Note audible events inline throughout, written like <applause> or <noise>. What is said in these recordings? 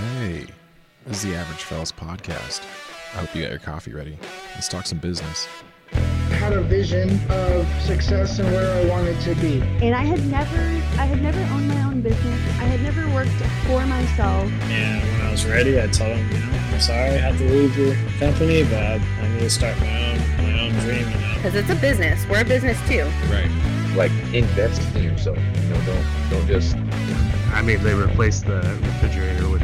Hey, this is the Average Fellas podcast. I hope you got your coffee ready. Let's talk some business. had a vision of success and where I wanted to be. and I had never I had never owned my own business. I had never worked for myself. And when I was ready, I told him, you know, I'm sorry I have to leave your company, but I, I need to start my own my own dream. You know, because it's a business. We're a business too. Right. like invest in yourself. You know, don't don't just I mean, they replaced the refrigerator with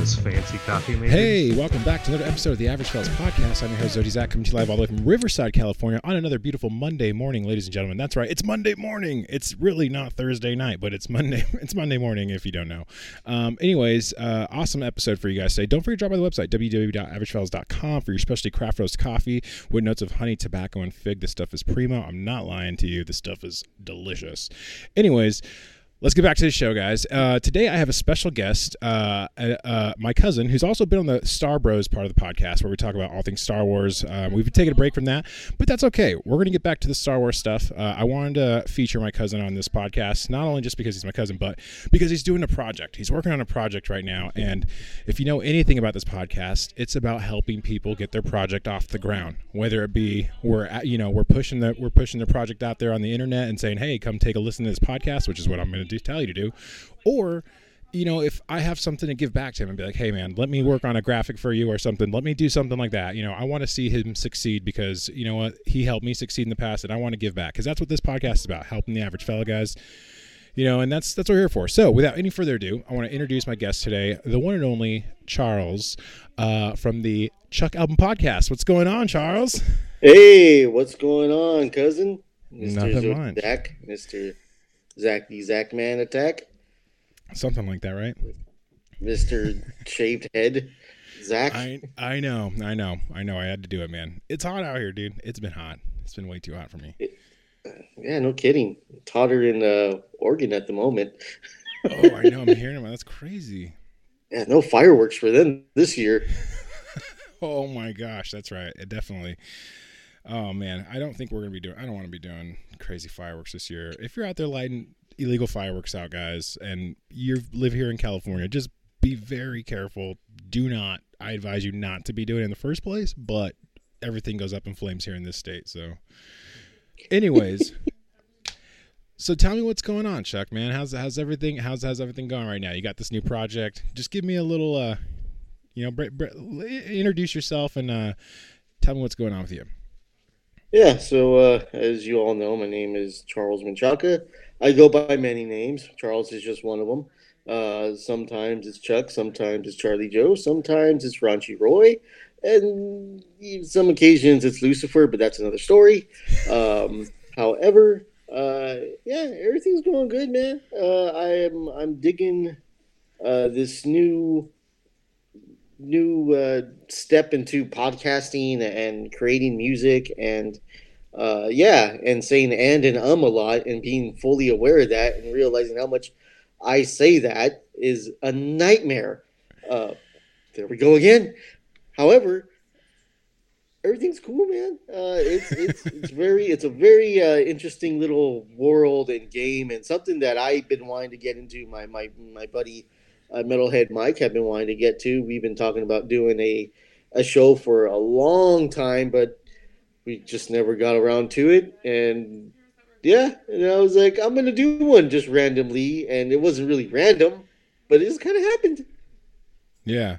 those fancy coffee makers. Hey, welcome back to another episode of the Average Fellas podcast. I'm your host, Zodi Zach, coming to you live all the way from Riverside, California, on another beautiful Monday morning, ladies and gentlemen. That's right, it's Monday morning. It's really not Thursday night, but it's Monday. <laughs> It's Monday morning if you don't know. Um, anyways, uh, awesome episode for you guys today. Don't forget to drop by the website www.averagefellas.com for your specialty craft roast coffee with notes of honey, tobacco, and fig. This stuff is primo. I'm not lying to you. This stuff is delicious. Anyways. Let's get back to the show, guys. Uh, today I have a special guest, uh, uh, uh, my cousin, who's also been on the Star Bros part of the podcast, where we talk about all things Star Wars. Um, we've taken a break from that, but that's okay. We're going to get back to the Star Wars stuff. Uh, I wanted to feature my cousin on this podcast, not only just because he's my cousin, but because he's doing a project. He's working on a project right now, and if you know anything about this podcast, it's about helping people get their project off the ground. Whether it be we're you know we're pushing the we're pushing the project out there on the internet and saying, hey, come take a listen to this podcast, which is what I'm going to do, tell you to do, or you know, if I have something to give back to him and be like, hey, man, let me work on a graphic for you or something, let me do something like that. You know, I want to see him succeed because, you know what, he helped me succeed in the past and I want to give back because that's what this podcast is about helping the average fella guys. You know, and that's that's what we're here for. So, without any further ado, I want to introduce my guest today, the one and only Charles uh, from the Chuck Album Podcast. What's going on, Charles? Hey, what's going on, cousin? Nothing Zod- much. Zach, Mr. Zach the Zach Man attack, Something like that, right? Mr. Shaved Head, Zach. I I know, I know, I know. I had to do it, man. It's hot out here, dude. It's been hot. It's been way too hot for me. Yeah, no kidding. Totter in uh, Oregon at the moment. Oh, I know. I'm hearing about that's crazy. Yeah, no fireworks for them this year. <laughs> Oh my gosh, that's right. It definitely. Oh man, I don't think we're gonna be doing. I don't want to be doing crazy fireworks this year. If you're out there lighting illegal fireworks out, guys, and you live here in California, just be very careful. Do not. I advise you not to be doing it in the first place. But everything goes up in flames here in this state. So, anyways. <laughs> So tell me what's going on, Chuck. Man, how's how's everything? How's how's everything going right now? You got this new project. Just give me a little, uh, you know, bre- bre- introduce yourself and uh, tell me what's going on with you. Yeah, so uh, as you all know, my name is Charles Menchaca. I go by many names. Charles is just one of them. Uh, sometimes it's Chuck, sometimes it's Charlie Joe, sometimes it's Ranchi Roy, and some occasions it's Lucifer, but that's another story. Um, however, uh, yeah, everything's going good, man. Uh, I am I'm digging uh, this new new uh, step into podcasting and creating music and uh, yeah, and saying and and um a lot and being fully aware of that and realizing how much I say that is a nightmare. Uh, there we go again. However, everything's cool, man. Uh, it's it's it's very it's a very uh, interesting little world and game and something that I've been wanting to get into. My my my buddy uh, Metalhead Mike have been wanting to get to. We've been talking about doing a a show for a long time, but we just never got around to it. And yeah, and I was like, I'm gonna do one just randomly, and it wasn't really random, but it just kind of happened. Yeah,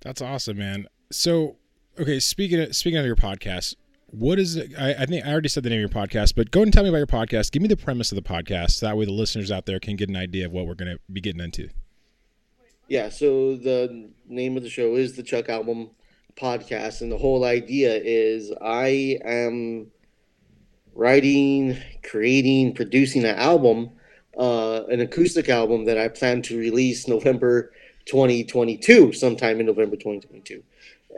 that's awesome, man. So, okay, speaking of, speaking of your podcast, what is it? I, I think I already said the name of your podcast, but go ahead and tell me about your podcast. Give me the premise of the podcast. So that way, the listeners out there can get an idea of what we're going to be getting into. Yeah, so the name of the show is the Chuck Album Podcast, and the whole idea is I am writing, creating, producing an album, uh, an acoustic album that I plan to release November 2022, sometime in November 2022.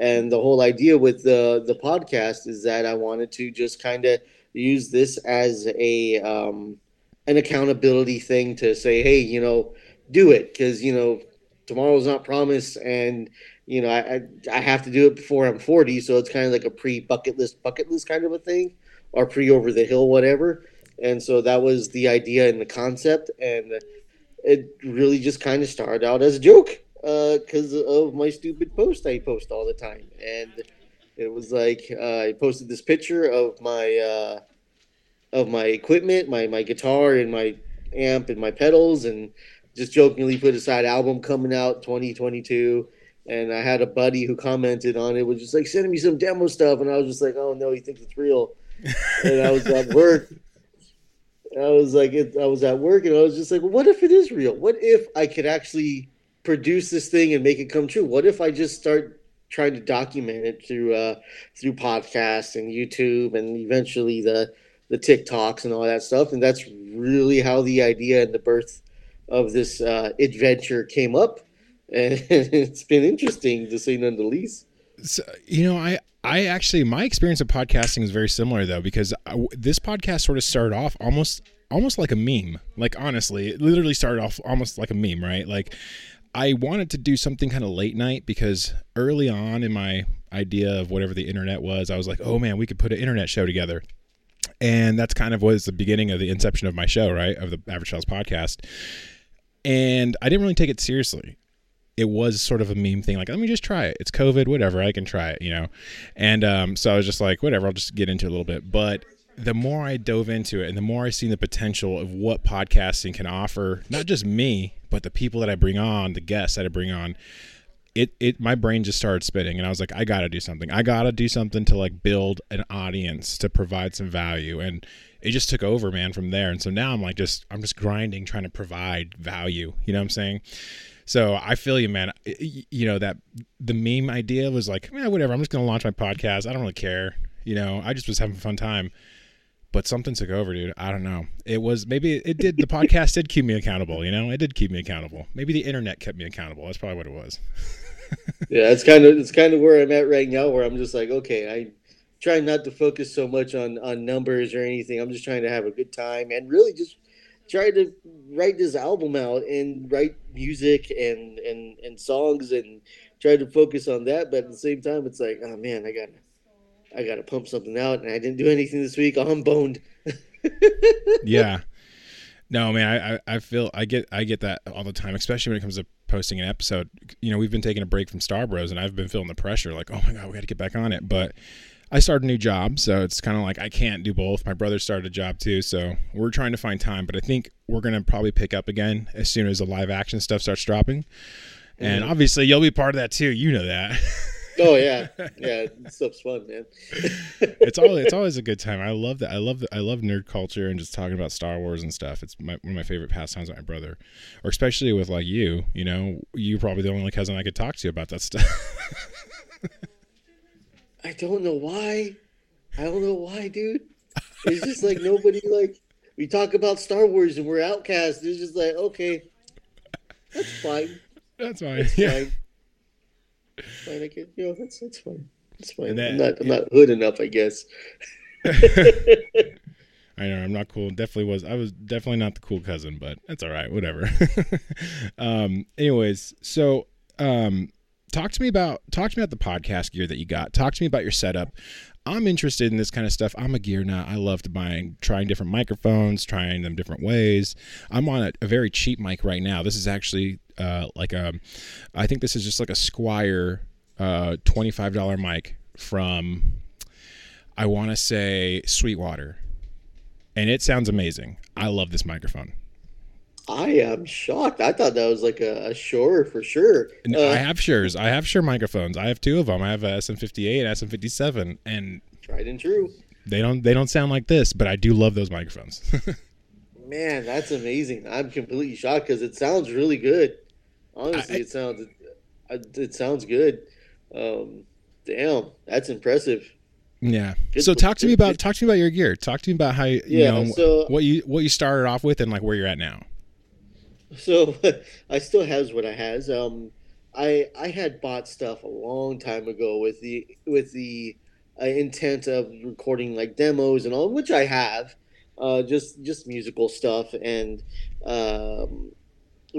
And the whole idea with the the podcast is that I wanted to just kind of use this as a um, an accountability thing to say, hey, you know, do it because you know tomorrow's not promised, and you know I, I have to do it before I'm 40, so it's kind of like a pre bucket list bucket list kind of a thing, or pre over the hill whatever. And so that was the idea and the concept, and it really just kind of started out as a joke. because of my stupid post I post all the time, and it was like uh, I posted this picture of my uh, of my equipment, my my guitar and my amp and my pedals, and just jokingly put aside album coming out 2022. And I had a buddy who commented on it, was just like sending me some demo stuff, and I was just like, oh no, he thinks it's real. <laughs> and I was at work. I was like, it, I was at work, and I was just like, well, what if it is real? What if I could actually produce this thing and make it come true? What if I just start trying to document it through uh, through podcasts and YouTube and eventually the the TikToks and all that stuff? And that's really how the idea and the birth of this uh, adventure came up, and <laughs> it's been interesting to say none the least. So, you know, I I actually my experience of podcasting is very similar though because I, this podcast sort of started off almost almost like a meme. Like honestly, it literally started off almost like a meme, right? Like I wanted to do something kind of late night because early on in my idea of whatever the internet was, I was like, "Oh man, we could put an internet show together." And that's kind of was the beginning of the inception of my show, right? Of the Average Fellas podcast. And I didn't really take it seriously. It was sort of a meme thing like let me just try it. It's covid whatever i can try it you know? And um, so i was just like whatever i'll just get into it a little bit. But the more i dove into it and the more i seen the potential of what podcasting can offer not just me but the people that i bring on the guests that i bring on it it my brain just started spinning and i was like i gotta do something. I gotta do something to like build an audience to provide some value. And it just took over man from there and so now i'm like just i'm just grinding trying to provide value you know what i'm saying so I feel you, man. You know that the meme idea was like, yeah, whatever. I'm just gonna launch my podcast. I don't really care. You know, I just was having a fun time. But something took over, dude. I don't know. It was maybe it did. The podcast did keep me accountable. You know, it did keep me accountable. Maybe the internet kept me accountable. That's probably what it was. <laughs> yeah, it's kind of it's kind of where I'm at right now, where I'm just like, okay, I trying not to focus so much on on numbers or anything. I'm just trying to have a good time and really just try to write this album out and write music and and and songs and try to focus on that. But at the same time, it's like, oh man, I gotta I gotta pump something out, and I didn't do anything this week. Oh, I'm boned. <laughs> yeah. No, man, I, I, I feel I get I get that all the time, especially when it comes to posting an episode. You know, we've been taking a break from Star Bros, and I've been feeling the pressure, like, oh my god, we got to get back on it. But I started a new job, so it's kind of like I can't do both. My brother started a job too, so we're trying to find time. But I think we're gonna probably pick up again as soon as the live action stuff starts dropping. And mm-hmm. obviously, you'll be part of that too. You know that. <laughs> oh yeah, yeah, stuff's fun, man. <laughs> it's all it's always a good time. I love that. I love that. I love nerd culture and just talking about Star Wars and stuff. It's my, one of my favorite pastimes with my brother, or especially with like you. You know, you're probably the only cousin I could talk to about that stuff. <laughs> I don't know why. I don't know why, dude. It's just like nobody like we talk about Star Wars and we're outcasts. It's just like okay, that's fine. That's fine. That's yeah. fine. fine. I get, you know, that's that's fine. That's fine. That, I'm not I'm yeah. not hood enough, I guess. <laughs> I know I'm not cool. Definitely was. I was definitely not the cool cousin, but that's all right. Whatever. <laughs> um. Anyways, so um, talk to me about talk to me about the podcast gear that you got. Talk to me about your setup. I'm interested in this kind of stuff. I'm a gear nut. I love to buying, trying different microphones, trying them different ways. I'm on a, a very cheap mic right now. This is actually uh, like a, I think this is just like a Squire uh, $25 mic from, I want to say Sweetwater. And it sounds amazing. I love this microphone. I am shocked. I thought that was like a, a Shure for sure. Uh, I have Shures. I have Shure microphones. I have two of them. I have a SM58, SM57, and tried and true. They don't they don't sound like this, but I do love those microphones. <laughs> Man, that's amazing. I'm completely shocked because it sounds really good. Honestly, I, it sounds it, it sounds good. Um, damn, that's impressive. Yeah. Good, so talk to me about talk to me about your gear. Talk to me about how you yeah, know so, what you what you started off with and like where you're at now. So <laughs> I still has what I has. Um, I I had bought stuff a long time ago with the with the uh, intent of recording like demos and all, which I have, uh, just just musical stuff and. Um,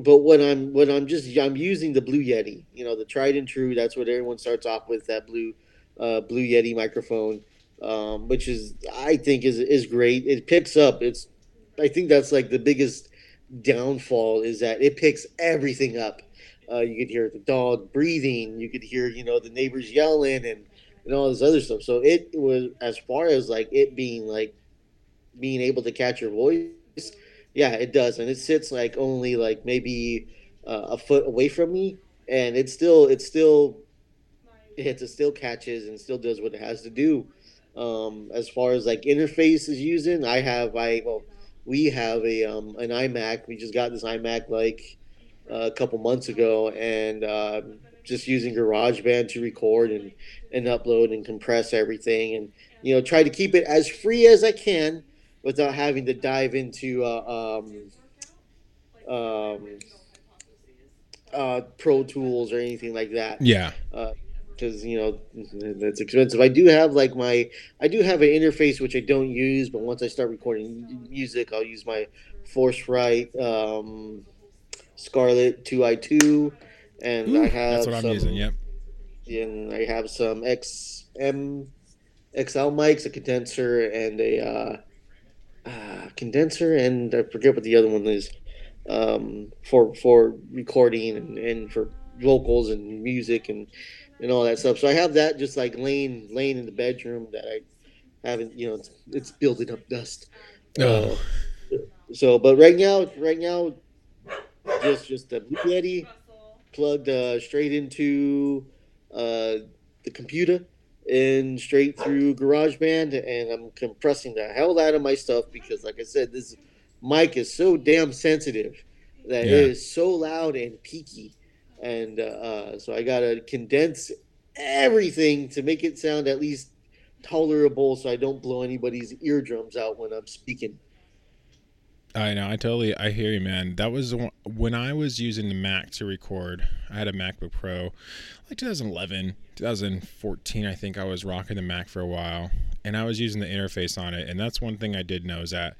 but when I'm when I'm just I'm using the Blue Yeti, you know, the tried and true. That's what everyone starts off with that blue uh, Blue Yeti microphone, um, which is I think is is great. It picks up. It's I think that's like the biggest downfall is that it picks everything up. Uh, you could hear the dog breathing. You could hear, you know, the neighbors yelling and, and all this other stuff. So it was as far as like it being like being able to catch your voice. Yeah, it does, and it sits like only like maybe uh, a foot away from me, and it still it still it still catches, and still does what it has to do. Um, as far as like interface is using, I have I well we have a um, an iMac. We just got this iMac like a couple months ago, and uh, just using GarageBand to record and and upload and compress everything, and you know try to keep it as free as I can without having to dive into uh, um, um, uh, Pro Tools or anything like that Yeah. Because you know that's expensive. I do have like my I do have an interface which I don't use, but once I start recording music, I'll use my Focusrite um, Scarlett Two I Two, and I have That's what I'm using. Yep. and I have some XM XL mics, a condenser, and a uh, uh, condenser, and I forget what the other one is um, for for recording and, and for vocals and music and and all that stuff. So I have that just like laying laying in the bedroom that I haven't, you know, it's, it's building up dust. Oh. Uh, so, but right now, right now, just just the Blue Yeti plugged uh, straight into uh, the computer and straight through GarageBand, and I'm compressing the hell out of my stuff because, like I said, this mic is so damn sensitive that Yeah. it is so loud and peaky, and uh, uh, so I gotta condense everything to make it sound at least tolerable, so I don't blow anybody's eardrums out when I'm speaking. I know. I totally. I hear you, man. That was when I was using the Mac to record. I had a MacBook Pro, like 2011, 2014. I think I was rocking the Mac for a while, and I was using the interface on it. And that's one thing I did know is that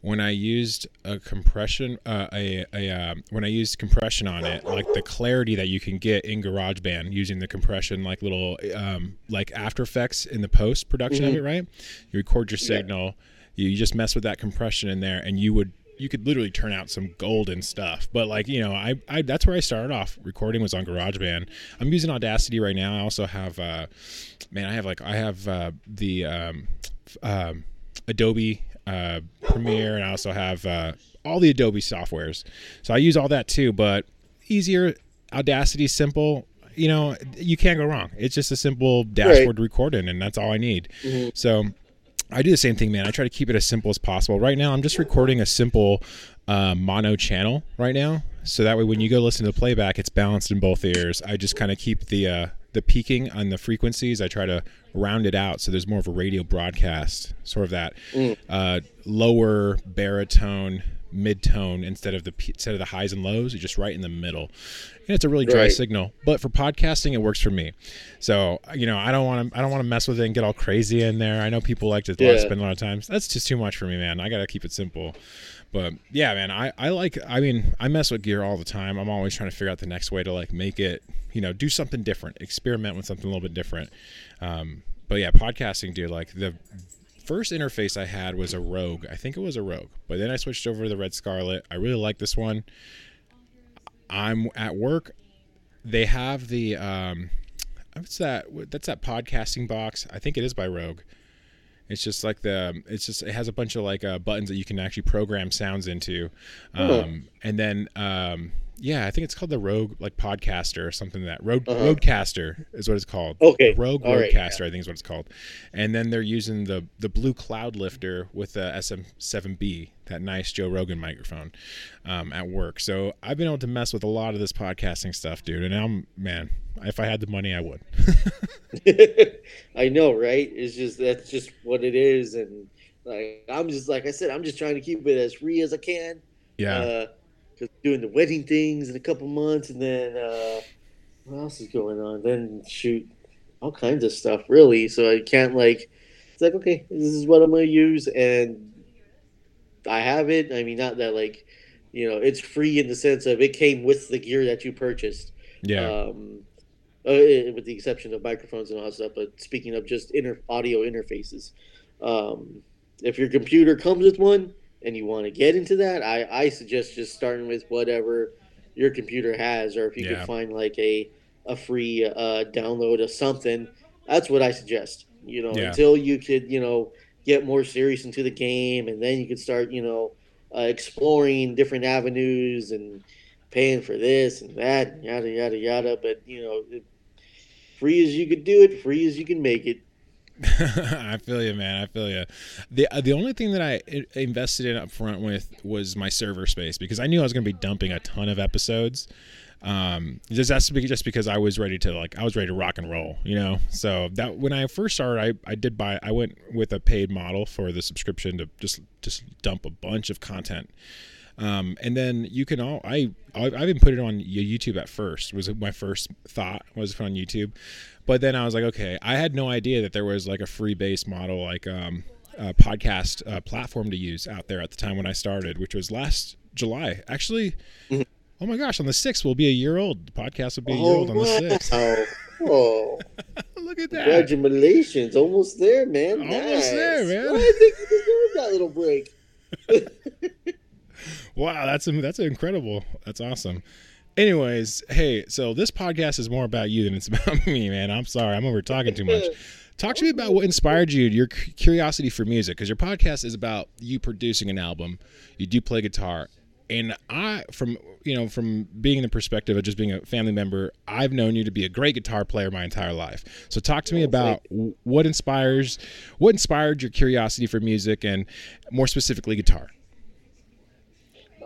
when I used a compression, uh, a, a uh, when I used compression on it, like the clarity that you can get in GarageBand using the compression, like little um, like After Effects in the post production of it, right? You record your signal, you just mess with that compression in there, and you would you could literally turn out some golden stuff. But like you know, I, I that's where I started off. Recording was on GarageBand. I'm using Audacity right now. I also have, uh, man, I have like I have uh, the um, um, Adobe uh, Premiere, and I also have uh, all the Adobe softwares. So I use all that too. But easier, Audacity, simple. You know, you can't go wrong. It's just a simple dashboard recording, and that's all I need. So I do the same thing, man. I try to keep it as simple as possible. Right now, I'm just recording a simple uh, mono channel right now, so that way when you go listen to the playback, it's balanced in both ears. I just kind of keep the uh, the peaking on the frequencies. I try to round it out so there's more of a radio broadcast, sort of that uh, lower baritone mid tone instead of the instead of the highs and lows. You're just right in the middle, and it's a really dry Right. signal. But for podcasting, it works for me. So you know, I don't want to I don't want to mess with it and get all crazy in there. I know people like to Yeah. spend a lot of time. That's just too much for me, man. I gotta keep it simple. But yeah, man, I, I like I mean, I mess with gear all the time. I'm always trying to figure out the next way to like make it, you know, do something different, experiment with something a little bit different. Um, but yeah, podcasting, dude, like the first interface I had was a Rogue. I think it was a Rogue. But then I switched over to the Red Scarlett. I really like this one. I'm at work. They have the um what's that? That's that podcasting box. I think it is by Rogue. It's just like the it's just it has a bunch of like uh, buttons that you can actually program sounds into. Um and then um yeah, I think it's called the Rogue like podcaster or something like that. Rode RodeCaster is what it's called. Okay. Rogue All right, RodeCaster, I think is what it's called. And then they're using the the Blue Cloud Lifter with the SM7B, that nice Joe Rogan microphone, um, at work. So I've been able to mess with a lot of this podcasting stuff, dude. And I'm man, if I had the money, I would. <laughs> I know, right? It's just that's just what it is, and like I'm just like I said, I'm just trying to keep it as free as I can. Yeah. Because doing the wedding things in a couple months, and then uh, what else is going on? Then shoot, all kinds of stuff, really. So I can't like. It's like okay, this is what I'm gonna use, and I have it. I mean, not that like, you know, it's free in the sense of it came with the gear that you purchased yeah. um, uh, with the exception of microphones and all that stuff. But speaking of just inter- audio interfaces, um, if your computer comes with one and you want to get into that, I, I suggest just starting with whatever your computer has, or if you Yeah. can find like a a free uh, download of something. That's what I suggest. You know, Yeah. until you could you know get more serious into the game, and then you could start you know uh, exploring different avenues and paying for this and that, and yada yada yada. But you know, free as you could do it, free as you can make it. <laughs> I feel you, man. I feel you. the uh, The only thing that I invested in up front with was my server space because I knew I was going to be dumping a ton of episodes. Um, just that's just because I was ready to like I was ready to rock and roll, you know. So that when I first started, I I did buy I went with a paid model for the subscription to just just dump a bunch of content. Um, and then you can all I I even put it on YouTube at first was my first thought was put on YouTube, but then I was like okay I had no idea that there was like a free base model like um a podcast uh, platform to use out there at the time when I started which was last July actually oh my gosh on the sixth we'll be a year old the podcast will be a year old on the sixth wow. Whoa. <laughs> look at that Congratulations. Almost there, man. Almost Nice. there, man. Why did you deserve that little break? <laughs> Wow, that's that's incredible. That's awesome. Anyways, hey, so this podcast is more about you than it's <laughs> about me, man. I'm sorry, I'm over talking too much. <laughs> Talk to me about what inspired you, your curiosity for music, because your podcast is about you producing an album. You do play guitar, and I, from you know, from being in the perspective of just being a family member, I've known you to be a great guitar player my entire life. So talk to me oh, about what inspires, what inspired your curiosity for music, and more specifically, guitar.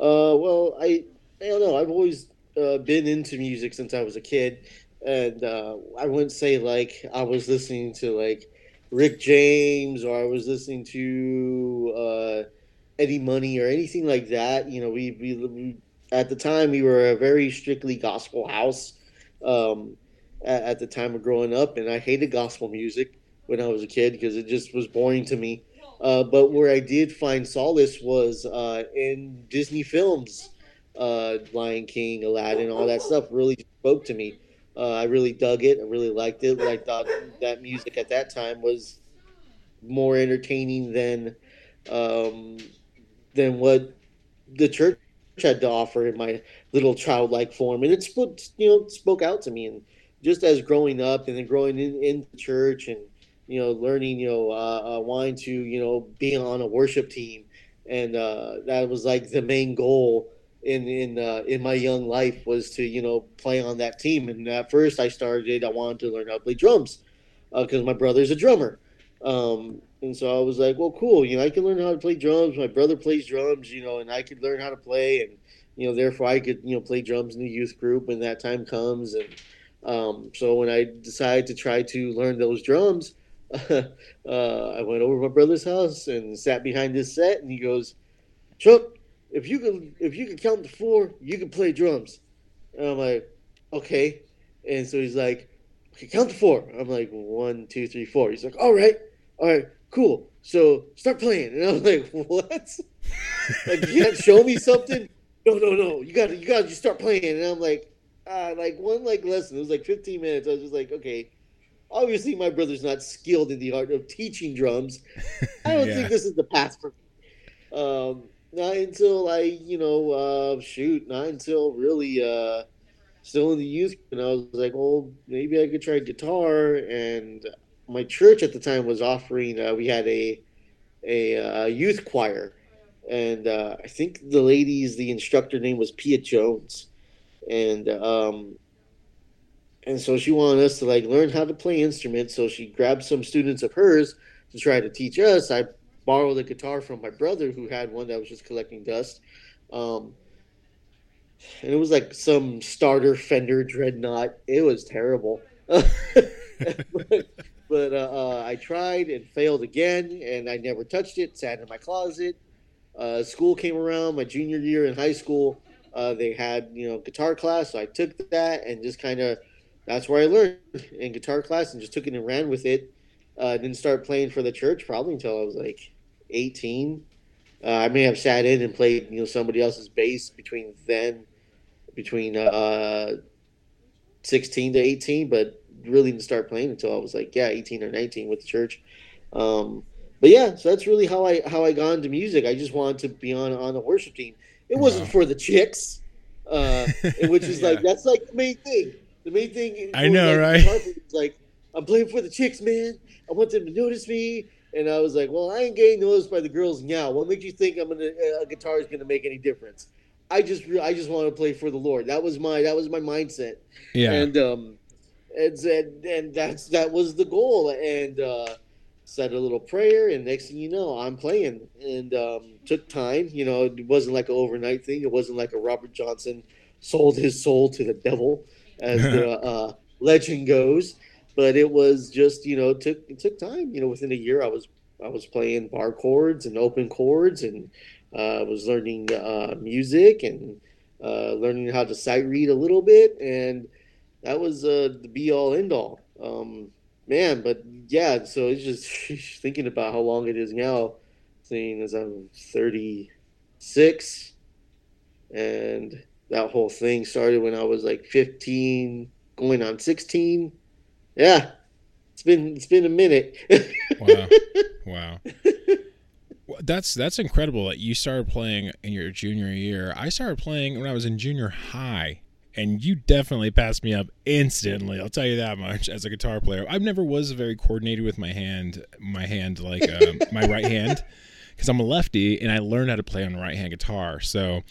Uh, well, I I don't know. I've always uh, been into music since I was a kid, and uh, I wouldn't say like I was listening to like Rick James or I was listening to uh, Eddie Money or anything like that. You know, we, we, we at the time we were a very strictly gospel house um, at, at the time of growing up, and I hated gospel music when I was a kid because it just was boring to me. Uh, but where I did find solace was uh, in Disney films, uh, Lion King, Aladdin, all that stuff really spoke to me. Uh, I really dug it. I really liked it. I thought that music at that time was more entertaining than um, than what the church had to offer in my little childlike form, and it spoke, you know, spoke out to me. And just as growing up and then growing in, in the church and you know, learning, you know, uh, uh, wanting to, you know, be on a worship team, and uh, that was like the main goal in in uh, in my young life was to, you know, play on that team. And at first, I started, I wanted to learn how to play drums because my brother's a drummer, um, and so I was like, well, cool, you know, I can learn how to play drums. My brother plays drums, you know, and I could learn how to play, and you know, therefore, I could, you know, play drums in the youth group when that time comes, and um, so when I decided to try to learn those drums. <laughs> uh, I went over to my brother's house and sat behind his set, and he goes, "Chuck, if you could if you could count to four, you can play drums." And I'm like, "Okay," and so he's like, "Okay, count to four. I'm like, "One, two, three, four. He's like, "All right, all right, cool. So start playing." And I'm <laughs> like, "What? like you can't show me something? <laughs> No, no, no. You got to you got to just start playing." And I'm like, uh, like one like lesson. It was like 15 minutes. I was just like, okay obviously my brother's not skilled in the art of teaching drums. <laughs> I don't Yeah. think this is the path for me. Um, not until I, you know, uh, shoot, not until really uh, still in the youth, and I was like, well, maybe I could try guitar. And my church at the time was offering. Uh, we had a a uh, youth choir, and uh, I think the ladies, the instructor name was Pia Jones, and um, and so she wanted us to like learn how to play instruments. So she grabbed some students of hers to try to teach us. I borrowed a guitar from my brother who had one that was just collecting dust. Um, and it was like some starter Fender Dreadnought. It was terrible. but <laughs> but uh, uh, I tried and failed again, and I never touched it. Sat in my closet. Uh, school came around my junior year in high school. Uh, they had you know guitar class, so I took that and just kind of that's where I learned in guitar class and just took it and ran with it. Uh, didn't start playing for the church probably until I was like 18. Uh, I may have sat in and played you know somebody else's bass between then, between uh, 16 to 18, but really didn't start playing until I was like yeah 18 or 19 with the church. Um, but yeah, so that's really how I how I got into music. I just wanted to be on on the worship team. It wasn't Wow. for the chicks. uh, <laughs> which is like that's like the main thing. The main thing. I know, right? Like I'm playing for the chicks, man. I want them to notice me. And I was like, well, I ain't getting noticed by the girls now. What makes you think I'm gonna a guitar is gonna make any difference? I just I just want to play for the Lord. That was my that was my mindset Yeah. and um and and, and that's that was the goal and uh said a little prayer and next thing you know i'm playing and um took time you know it wasn't like an overnight thing it wasn't like a robert johnson sold his soul to the devil as <laughs> the uh legend goes. But it was just you know it took it took time. You know within a year i was i was playing bar chords and open chords and uh was learning uh music and uh learning how to sight read a little bit. And that was uh, the be all end all. Um, man, but yeah, so it's just <laughs> thinking about how long it is now, seeing as I'm 36, and that whole thing started when I was like 15, going on 16. Yeah, it's been it's been a minute. Wow. <laughs> Wow. That's that's incredible that you started playing in your junior year. I started playing when I was in junior high, and you definitely passed me up instantly. I'll tell you that much. As a guitar player, I never was very coordinated with my hand, my hand like um, my right hand, because I'm a lefty, and I learned how to play on the right hand guitar. So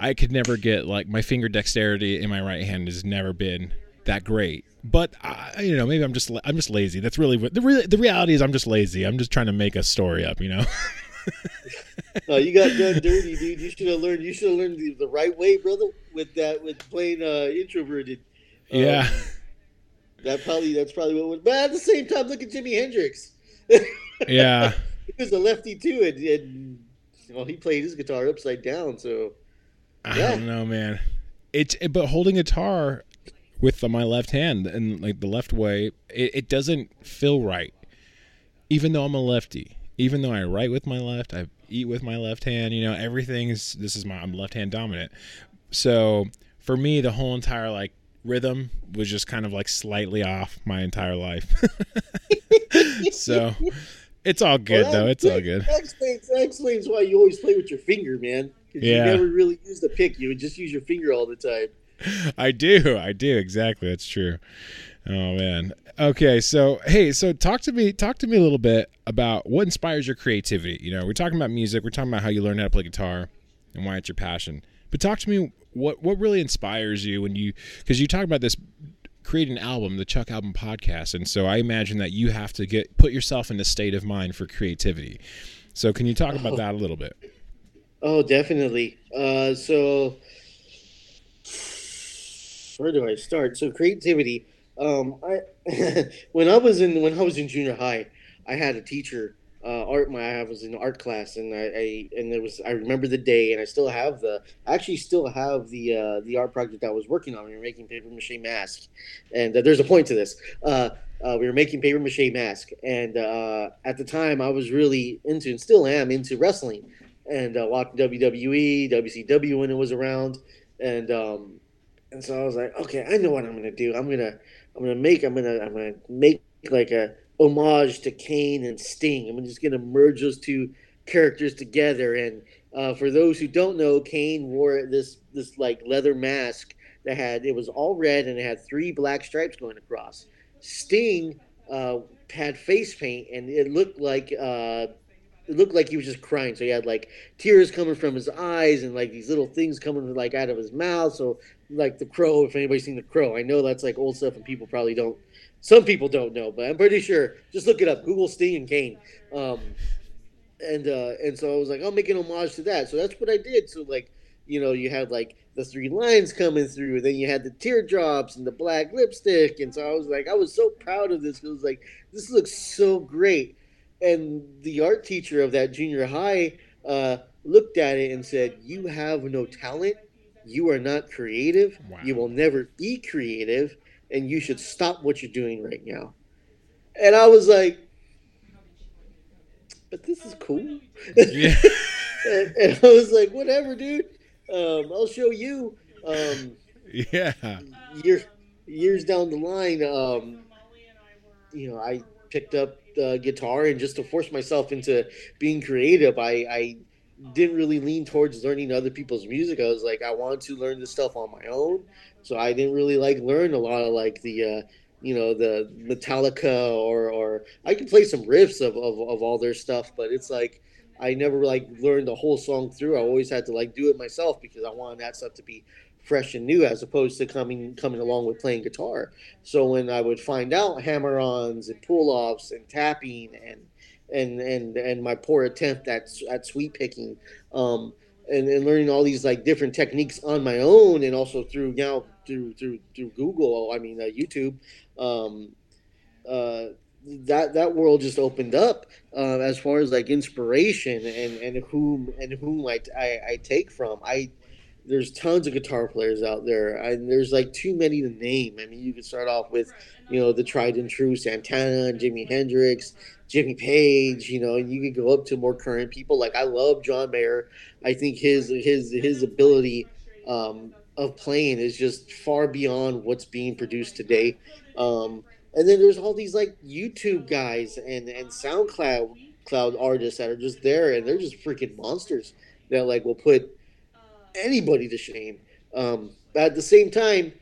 I could never get like my finger dexterity in my right hand has never been that great. But I, you know, maybe I'm just I'm just lazy. That's really what the re- the reality is. I'm just lazy. I'm just trying to make a story up. You know. <laughs> no, you got done dirty, dude. You should have learned. You should have learned the, the right way, brother. With that, with playing uh, introverted. Um, yeah. That probably that's probably what was. But at the same time, look at Jimi Hendrix. Yeah. <laughs> he was a lefty too, and, and well, he played his guitar upside down. So I Yeah. don't know, man. It's it, but holding a guitar with the, my left hand and like the left way, it, it doesn't feel right. Even though I'm a lefty, even though I write with my left, I eat with my left hand. You know, everything's this is my I'm left hand dominant. So for me, the whole entire like rhythm was just kind of like slightly off my entire life. <laughs> so it's all good Well, though. It's all good. That explains, that explains why you always play with your finger, man. Yeah. You never really use the pick. You would just use your finger all the time. <laughs> I do. I do. Exactly. That's true. Oh man. Okay, so hey, so talk to me talk to me a little bit about what inspires your creativity. You know, we're talking about music, we're talking about how you learn how to play guitar and why it's your passion. But talk to me what what really inspires you when you cuz you talk about this create an album, the Chuck Album podcast, and so I imagine that you have to get put yourself in a state of mind for creativity. So can you talk about that a little bit? Oh, definitely. Uh, so where do I start? So creativity. Um, I <laughs> when I was in when I was in junior high, I had a teacher. Uh, art. My I was in art class, and I, I and it was. I remember the day, and I still have the. I actually still have the uh, the art project I was working on. We were making paper mache masks, and uh, there's a point to this. Uh, uh, we were making paper mache mask, and uh, at the time I was really into, and still am into wrestling and watched WWE, WCW when it was around, and um, and so I was like, okay, I know what I'm gonna do. I'm gonna I'm gonna make I'm gonna I'm gonna make like a homage to Kane and Sting. I'm just gonna merge those two characters together. And uh, for those who don't know, Kane wore this this like leather mask that had it was all red and it had three black stripes going across. Sting uh, had face paint and it looked like uh, it looked like he was just crying. So he had like tears coming from his eyes and like these little things coming like out of his mouth. So like the crow, if anybody's seen the crow, I know that's like old stuff and people probably don't. Some people don't know, but I'm pretty sure. Just look it up. Google Sting and Kane. Um, and uh, and so I was like, I'll make an homage to that. So that's what I did. So like, you know, you had like the three lines coming through, then you had the teardrops and the black lipstick, and so I was like, I was so proud of this. It was like, this looks so great. And the art teacher of that junior high uh, looked at it and said, "You have no talent. You are not creative. Wow. You will never be creative, and you should stop what you're doing right now." And I was like, "But this is cool." Yeah. <laughs> and, and I was like, "Whatever, dude. Um, I'll show you." Um, yeah. year, years down the line, um, you know, I picked up the guitar and just to force myself into being creative, I, I didn't really lean towards learning other people's music. I was like, I wanted to learn this stuff on my own, so I didn't really like learn a lot of like the, uh, you know, the Metallica or or I could play some riffs of, of of all their stuff, but it's like I never like learned the whole song through. I always had to like do it myself because I wanted that stuff to be fresh and new as opposed to coming coming along with playing guitar. So when I would find out hammer-ons and pull-offs and tapping and and and and my poor attempt at at sweep picking um and, and learning all these like different techniques on my own and also through now through through through Google I mean uh, YouTube um uh that that world just opened up uh, as far as like inspiration and and whom and whom I, I, I take from. I there's tons of guitar players out there and there's like too many to name. I mean you could start off with you know the tried and true Santana Jimi Hendrix Jimmy Page, you know, and you can go up to more current people. Like I love John Mayer. I think his his his ability um, of playing is just far beyond what's being produced today. Um, and then there's all these like YouTube guys and and SoundCloud cloud artists that are just there and they're just freaking monsters that like will put anybody to shame. Um, at the same time,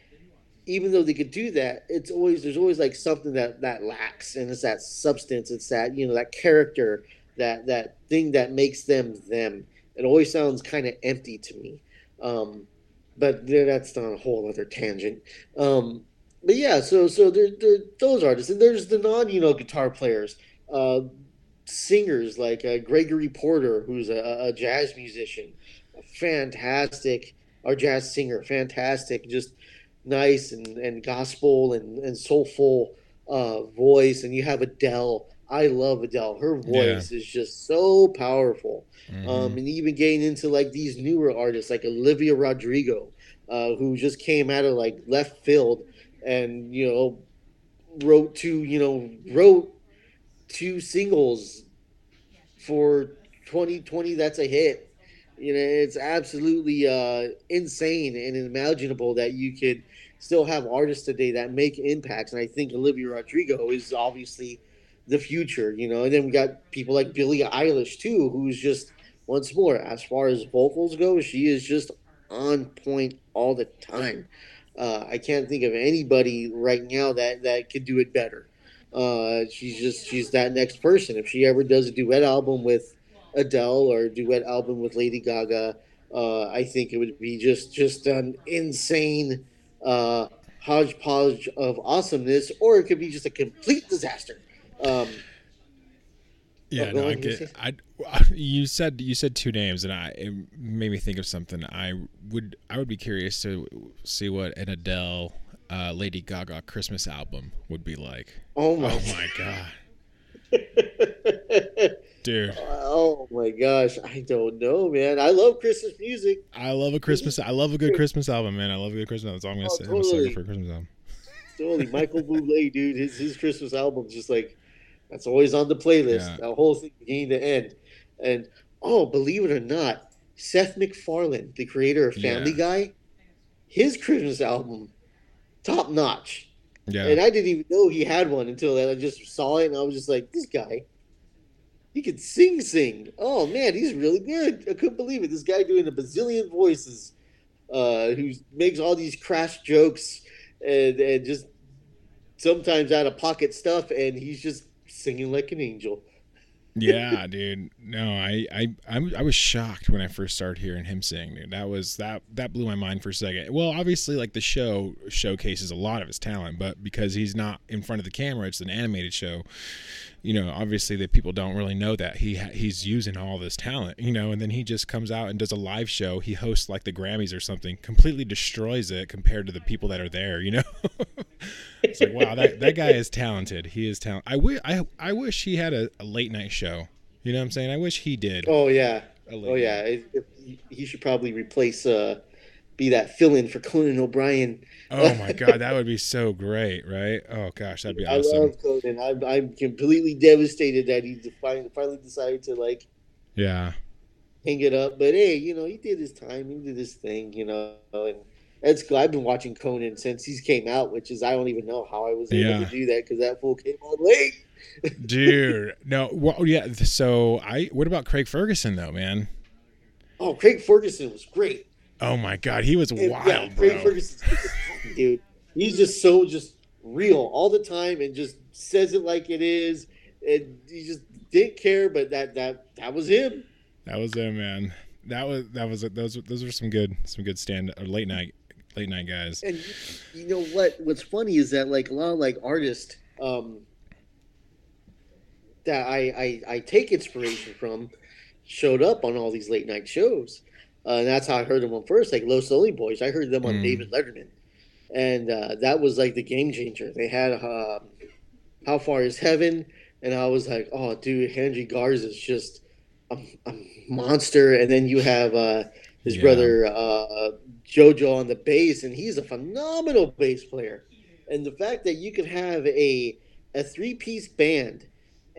even though they could do that, it's always there's always like something that that lacks, and it's that substance, it's that you know that character, that that thing that makes them them. It always sounds kind of empty to me, um, but that's on a whole other tangent. Um, but yeah, so so those artists, and there's the non you know guitar players, uh, singers like uh, Gregory Porter, who's a, a jazz musician, fantastic, or jazz singer, fantastic, just nice and, and gospel and, and soulful uh, voice. And you have Adele. I love Adele. Her voice yeah. is just so powerful. Mm-hmm. Um, and even getting into like these newer artists like Olivia Rodrigo, uh, who just came out of like left field and, you know, wrote two, you know, wrote two singles for 2020. That's a hit. You know, it's absolutely uh, insane and imaginable that you could still have artists today that make impacts. And I think Olivia Rodrigo is obviously the future, you know. And then we got people like Billie Eilish too, who's just once more, as far as vocals go, she is just on point all the time. Uh, I can't think of anybody right now that that could do it better. Uh, she's just she's that next person. If she ever does a duet album with Adele or a duet album with Lady Gaga, uh, I think it would be just just an insane uh, hodgepodge of awesomeness, or it could be just a complete disaster. Um, yeah, no, I get. I you said you said two names, and I it made me think of something. I would I would be curious to see what an Adele, uh, Lady Gaga Christmas album would be like. Oh my, oh my god. <laughs> Dude. Oh my gosh, I don't know, man. I love Christmas music. I love a Christmas. I love a good Christmas album, man. I love a good Christmas album. That's all I'm gonna oh, say. Totally. I'm a sucker for a Christmas album. Totally, Michael Bublé, dude. His his Christmas album just like that's always on the playlist. Yeah. That whole thing, beginning to end. And oh, believe it or not, Seth MacFarlane, the creator of Family yeah. Guy, his Christmas album, top notch. Yeah. And I didn't even know he had one until then I just saw it, and I was just like, this guy he could sing, sing. Oh man, he's really good. I couldn't believe it. This guy doing a bazillion voices, uh, who makes all these crash jokes and and just sometimes out of pocket stuff, and he's just singing like an angel. yeah, <laughs> dude. No, I, I, I, I was shocked when I first started hearing him sing. Dude, that was that that blew my mind for a second. Well, obviously, like the show showcases a lot of his talent, but because he's not in front of the camera, it's an animated show you know, obviously the people don't really know that he ha- he's using all this talent, you know, and then he just comes out and does a live show. He hosts like the Grammys or something, completely destroys it compared to the people that are there, you know. <laughs> it's like wow, that that guy is talented. He is talented. I wish I I wish he had a, a, late night show. You know what I'm saying? I wish he did. Oh yeah. Oh yeah. It, he should probably replace uh be that fill-in for Conan O'Brien. Oh my god, that would be so great, right? Oh gosh, that'd be awesome. I love Conan. I'm, I'm completely devastated that he finally decided to like, yeah, hang it up. But hey, you know, he did his time. He did his thing, you know, and that's cool. I've been watching Conan since he came out, which is I don't even know how I was able yeah. to do that because that fool came on late. <laughs> Dude, no, well, oh, yeah. So I, what about Craig Ferguson though, man? Oh, Craig Ferguson was great. Oh my god, he was And, wild, yeah, bro. Dude. He's just so just real all the time and just says it like it is. And he just didn't care, but that that that was him. That was him, man. That was that was those those were some good some good stand or late night late night guys. And you, you know what? What's funny is that like a lot of like artists um, that I, I I take inspiration from showed up on all these late night shows, uh, and that's how I heard them on first. Like Los Lonely Boys, I heard them on Mm. David Letterman, and uh, that was like the game changer. They had uh, How Far Is Heaven, and I was like, oh, dude, Henry Garza is just a, a monster. And then you have uh, his Yeah. brother uh, JoJo on the bass, and he's a phenomenal bass player. And the fact that you could have a a three piece band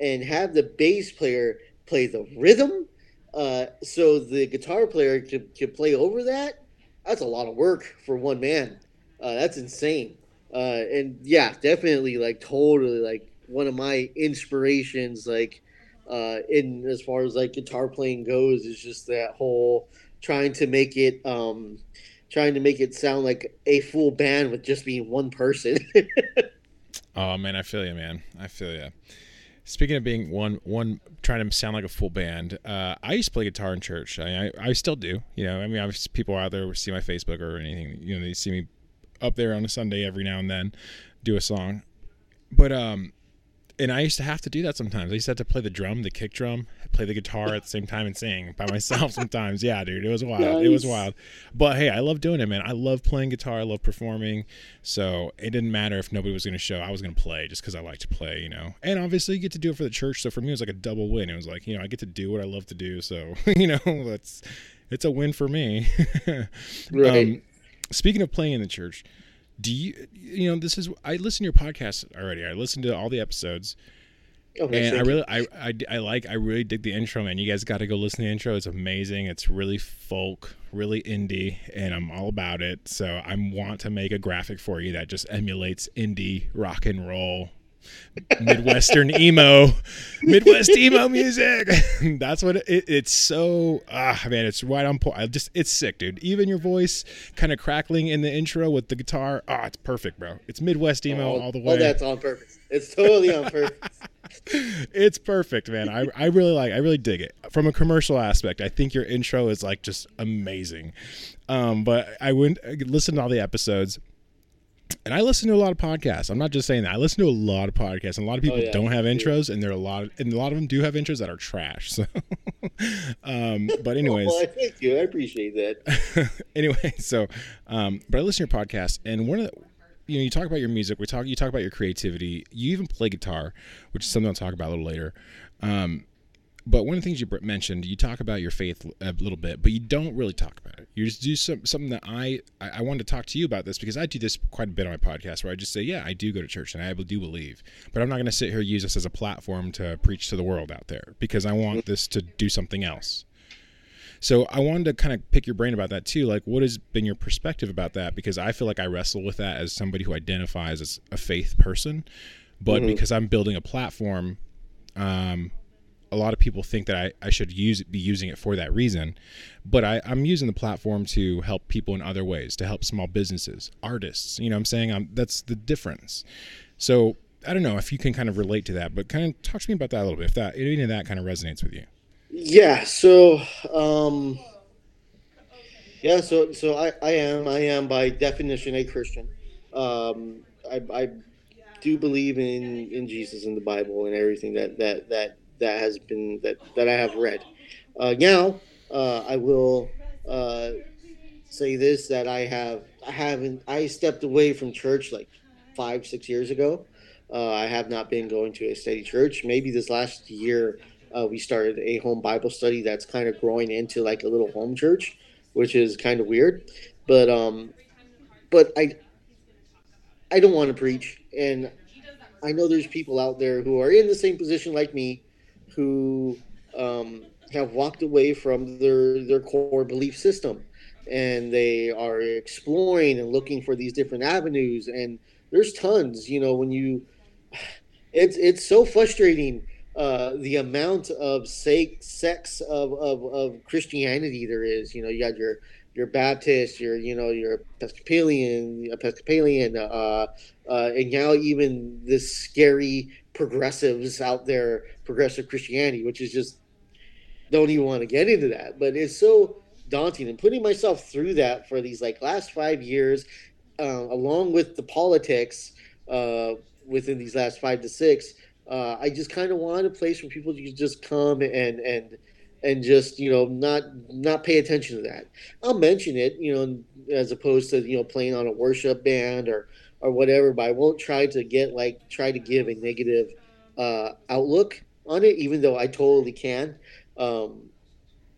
and have the bass player play the rhythm, uh, so the guitar player could play over that. That's a lot of work for one man. Uh, that's insane. Uh, and yeah, definitely like totally like one of my inspirations. Like uh, in as far as like guitar playing goes, is just that whole trying to make it um, trying to make it sound like a full band with just being one person. <laughs> Oh man, I feel you, man. I feel you. Speaking of being one, one trying to sound like a full band, uh, I used to play guitar in church. I, I, I still do. You know, I mean, obviously people out there see my Facebook or anything. You know, they see me up there on a Sunday every now and then, do a song. But um, and I used to have to do that sometimes. I used to have to play the drum, the kick drum, play the guitar at the same time and sing by myself <laughs> sometimes. Yeah, dude, it was wild. It was wild. But hey, I love doing it, man. I love playing guitar. I love performing. So it didn't matter if nobody was going to show. I was going to play just because I like to play, you know. And obviously, you get to do it for the church. So for me, it was like a double win. It was like, you know, I get to do what I love to do. So <laughs> you know, that's it's a win for me. <laughs> Right. Um, speaking of playing in the church, do you you know this is I listen to your podcast already. I listened to all the episodes. Oh, okay, And I really, I, I, I like, I really dig the intro, man. You guys got to go listen to the intro. It's amazing. It's really folk, really indie, and I'm all about it. So I want to make a graphic for you that just emulates indie rock and roll, Midwestern emo, Midwest emo music. <laughs> That's what it, it's so. Ah, man, it's right on point. I just, it's sick, dude. Even your voice kind of crackling in the intro with the guitar. Ah, it's perfect, bro. It's Midwest emo Oh, all the way Oh, that's on purpose. It's totally on <laughs> purpose. it's perfect, man. I, I really like I really dig it. From a commercial aspect, I think your intro is like just amazing. Um, but I went I listened to all the episodes. And I listen to a lot of podcasts. I'm not just saying that. I listen to a lot of podcasts, and a lot of people Oh, yeah, don't have too. intros, and there are a lot, of, and a lot of them do have intros that are trash. So, <laughs> um, but <laughs> anyways, well, thank you. I appreciate that. <laughs> anyway, so um, but I listen to your podcast, and one of the you know you talk about your music. We talk you talk about your creativity. You even play guitar, which is something I'll talk about a little later. Um, but one of the things you mentioned, you talk about your faith a little bit, but you don't really talk about it. You just do some, something that I, I I wanted to talk to you about this because I do this quite a bit on my podcast, where I just say, yeah, I do go to church and I do believe, but I'm not going to sit here and use this as a platform to preach to the world out there because I want this to do something else. So I wanted to kind of pick your brain about that too. Like, what has been your perspective about that? Because I feel like I wrestle with that as somebody who identifies as a faith person, but because I'm building a platform, um, a lot of people think that I, I should use be using it for that reason, but I, I'm using the platform to help people in other ways, to help small businesses, artists. You know, I'm saying I'm, that's the difference. So I don't know if you can kind of relate to that, but kind of talk to me about that a little bit. If that any of that kind of resonates with you. Yeah. So, um, yeah. So, so I, I am, I am by definition a Christian. Um, I, I do believe in in Jesus and the Bible and everything that that that that has been that that I have read. Uh, now, uh, I will uh, say this that I have I haven't I stepped away from church like five six years ago. Uh, I have not been going to a steady church. Maybe this last year we started a home Bible study that's kind of growing into like a little home church, which is kind of weird. But um, but I I don't want to preach, and I know there's people out there who are in the same position like me, who um, have walked away from their their core belief system, and they are exploring and looking for these different avenues. And there's tons, you know, when you, it's it's so frustrating uh, the amount of sects, sects of, of, of Christianity there is. You know, you got your your Baptist, your you know your Episcopalian, Episcopalian, uh, uh, and now even this scary progressives out there, progressive Christianity, which is just don't even want to get into that. But it's so daunting, and putting myself through that for these like last five years, uh, along with the politics uh, within these last five to six. Uh, I just kind of wanted a place where people could just come and and and just you know not not pay attention to that. I'll mention it, you know, as opposed to you know playing on a worship band or or whatever. But I won't try to get like try to give a negative uh, outlook on it, even though I totally can. Um,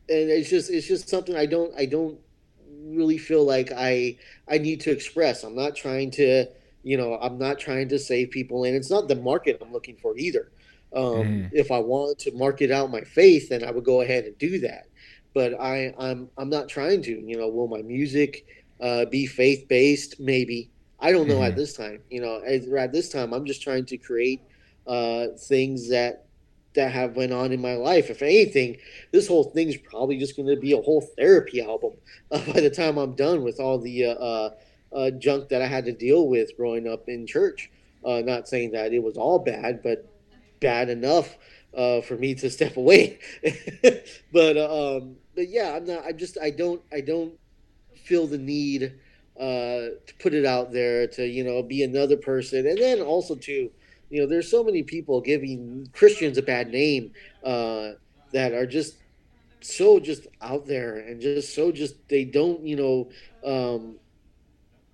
and it's just it's just something I don't I don't really feel like I I need to express. I'm not trying to you know I'm not trying to save people, and it's not the market I'm looking for either. Um, Mhm. If I want to market out my faith, then I would go ahead and do that. But I I'm I'm not trying to. You know, will my music uh, be faith based? Maybe I don't know at Mhm. this time. You know, at, at this time I'm just trying to create uh, things that that have went on in my life. If anything, this whole thing's probably just going to be a whole therapy album uh, <laughs> by the time I'm done with all the uh, uh, uh, junk that I had to deal with growing up in church. Uh, not saying that it was all bad, but bad enough uh, for me to <laughs> step away. <laughs> but um, but yeah, I'm not. I just I don't I don't feel the need uh, to put it out there to you know be another person, and then also to you know, there's so many people giving Christians a bad name uh, that are just so just out there and just so just they don't you know um,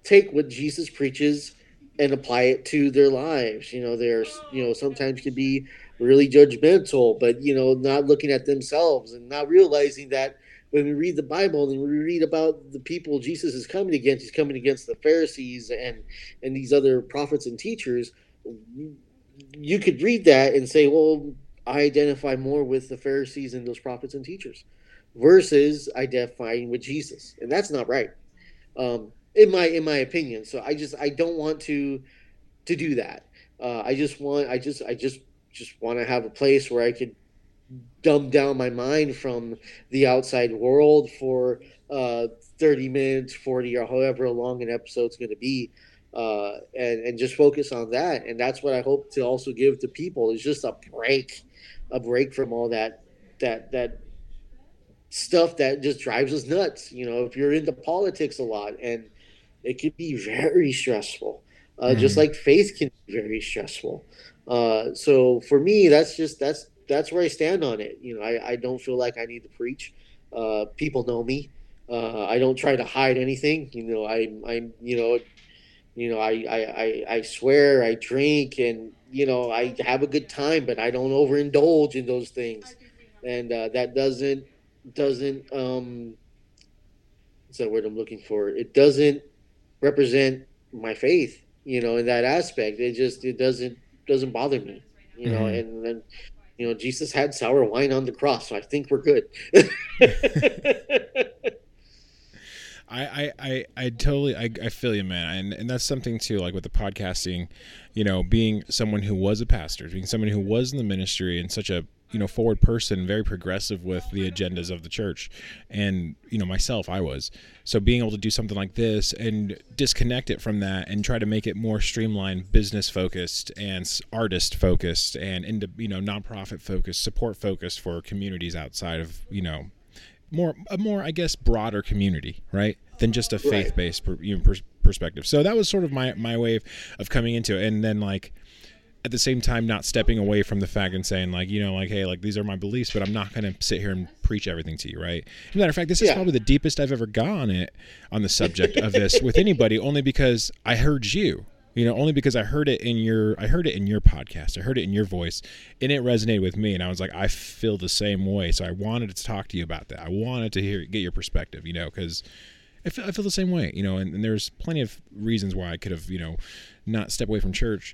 take what Jesus preaches and apply it to their lives. You know, there's you know sometimes can be really judgmental, but you know not looking at themselves and not realizing that when we read the Bible and we read about the people Jesus is coming against, he's coming against the Pharisees and and these other prophets and teachers. You could read that and say, well, I identify more with the Pharisees and those prophets and teachers versus identifying with Jesus, and that's not right, um, in my in my opinion. So I just I don't want to to do that. Uh, I just want I just I just just want to have a place where I could dumb down my mind from the outside world for uh, 30 minutes, 40 or however long an episode's going to be. Uh, and, and just focus on that. And that's what I hope to also give to people is just a break, a break from all that, that, that stuff that just drives us nuts. You know, if you're into politics a lot and it can be very stressful, uh, just Mhm. like faith can be very stressful. Uh, so for me, that's just, that's, that's where I stand on it. You know, I, I don't feel like I need to preach. Uh, people know me. Uh, I don't try to hide anything. You know, I, I'm, you know, you know, I, I, I, I swear, I drink, and you know, I have a good time, but I don't overindulge in those things, and uh, that doesn't doesn't um, what's that word I'm looking for? It doesn't represent my faith, you know, in that aspect. It just it doesn't doesn't bother me, you know, Mhm. and then you know, Jesus had sour wine on the cross, so I think we're good. <laughs> I, I, I, totally I, I feel you man and and that's something too like with the podcasting you know being someone who was a pastor being someone who was in the ministry and such a you know forward person very progressive with the agendas of the church and you know myself I was so being able to do something like this and disconnect it from that and try to make it more streamlined business focused and artist focused and into you know nonprofit focused support focused for communities outside of you know more a more I guess broader community, right? Than just a faith based per, you know, pers- perspective. So that was sort of my my way of, of coming into it, and then like at the same time not stepping away from the fact and saying like you know like hey like these are my beliefs, but I'm not going to sit here and preach everything to you, right? As a matter of fact, this is Yeah. probably the deepest I've ever gone it on the subject of this with anybody, <laughs> only because I heard you. You know, only because I heard it in your I heard it in your podcast. I heard it in your voice and it resonated with me and I was like I feel the same way. So I wanted to talk to you about that. I wanted to hear get your perspective, you know, cuz I feel, I feel the same way, you know, and, and there's plenty of reasons why I could have, you know, not step away from church.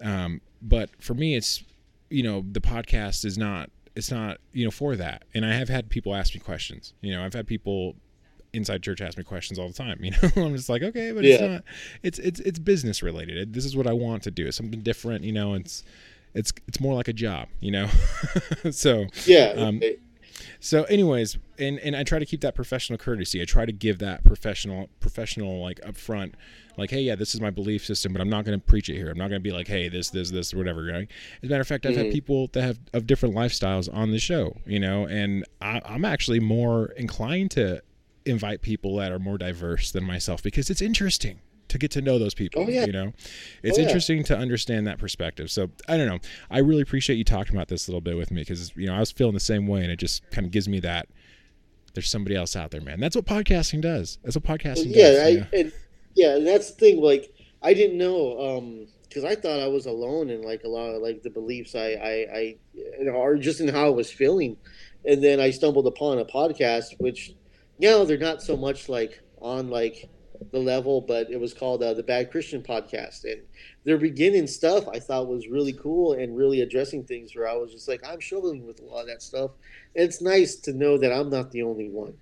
Um, but for me, it's, you know, the podcast is not, it's not, you know, for that. And I have had people ask me questions. You know, I've had people inside church ask me questions all the time. <laughs> You know, I'm just like, okay, but it's not, it's, it's, it's business related. This is what I want to do. It's something different, you know, it's, it's it's more like a job, you know. <laughs> so Yeah. Um, it- so anyways, and and I try to keep that professional courtesy. I try to give that professional professional like upfront like hey yeah this is my belief system but i'm not going to preach it here i'm not going to be like hey this this this whatever right as a matter of fact i've had Mhm. people that have of different lifestyles on the show you know and I, i'm actually more inclined to invite people that are more diverse than myself because it's interesting to get to know those people Oh, yeah. you know oh, it's Oh, yeah. interesting to understand that perspective so i don't know i really appreciate you talking about this a little bit with me because you know i was feeling the same way and it just kind of gives me that there's somebody else out there man that's what podcasting does that's what podcasting yeah, does I, you know? and yeah, and that's the thing. Like, I didn't know um, because I thought I was alone in like a lot of like the beliefs I, I, I, you or just in how I was feeling, and then I stumbled upon a podcast, which now they're not so much like on like the level, but it was called uh, the Bad Christian Podcast, and their beginning stuff I thought was really cool and really addressing things where I was just like, I'm struggling with a lot of that stuff. And it's nice to know that I'm not the only one.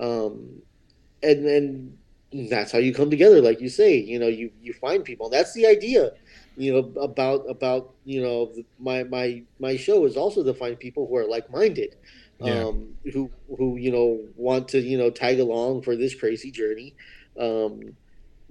Um, and and that's how you come together, like you say. You know, you you find people. That's the idea. You know about about you know the- my my my show is also to find people who are like minded, Yeah. um, who who you know want to you know tag along for this crazy journey. Um,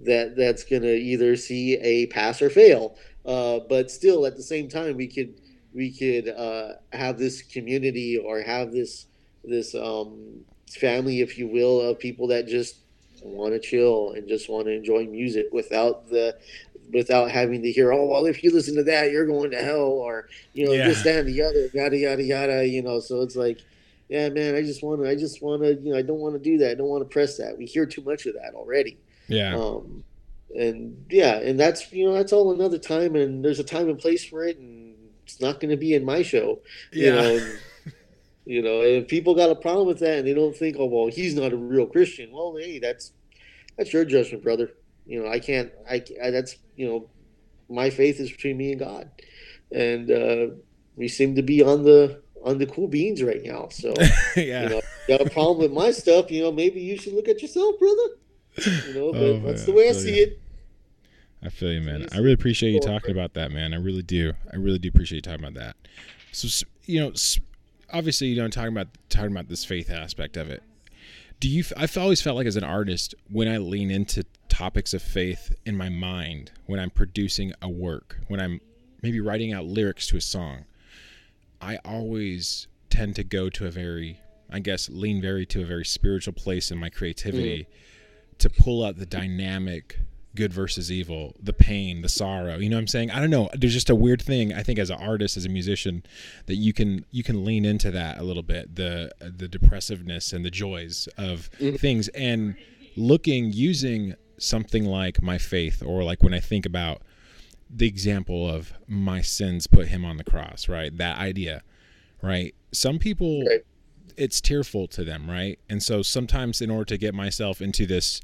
that that's gonna either see a pass or fail. Uh, but still, at the same time, we could we could uh, have this community or have this this um, family, if you will, of people that just want to chill and just want to enjoy music without the without having to hear, oh well, if you listen to that, you're going to hell, or you know Yeah. this, that, and the other, yada yada yada. You know, so it's like. Yeah, man. I just want to. I just want to. You know, I don't want to do that. I don't want to press that. We hear too much of that already. yeah Um, and yeah, and that's you know that's all another time, and there's a time and place for it, and it's not going to be in my show. You yeah know, and, <laughs> you know, and if people got a problem with that, and they don't think, oh well, he's not a real Christian. Well, hey, that's that's your judgment, brother. You know, I can't. I, I that's you know, my faith is between me and God, and uh, we seem to be on the on the cool beans right now. So <laughs> yeah you know, got a problem with my stuff, you know, maybe you should look at yourself, brother. You know, but Oh, that's the way I I see you. it. I feel you, man. I really appreciate you talking about that, man. I really do. I really do appreciate you talking about that. So, you know, obviously, you know, I'm talking about talking about this faith aspect of it. Do you? I've always felt like as an artist, when I lean into topics of faith in my mind, when I'm producing a work, when I'm maybe writing out lyrics to a song, I always tend to go to a very, I guess, lean very to a very spiritual place in my creativity mm-hmm. to pull out the dynamic good versus evil, the pain, the sorrow. You know what I'm saying? I don't know. There's just a weird thing I think as an artist, as a musician, that you can you can lean into that a little bit, the the depressiveness and the joys of mm-hmm. things and looking using something like my faith or like when I think about the example of my sins put him on the cross, right? That idea, right? Some people Right. it's tearful to them, right? And so sometimes in order to get myself into this,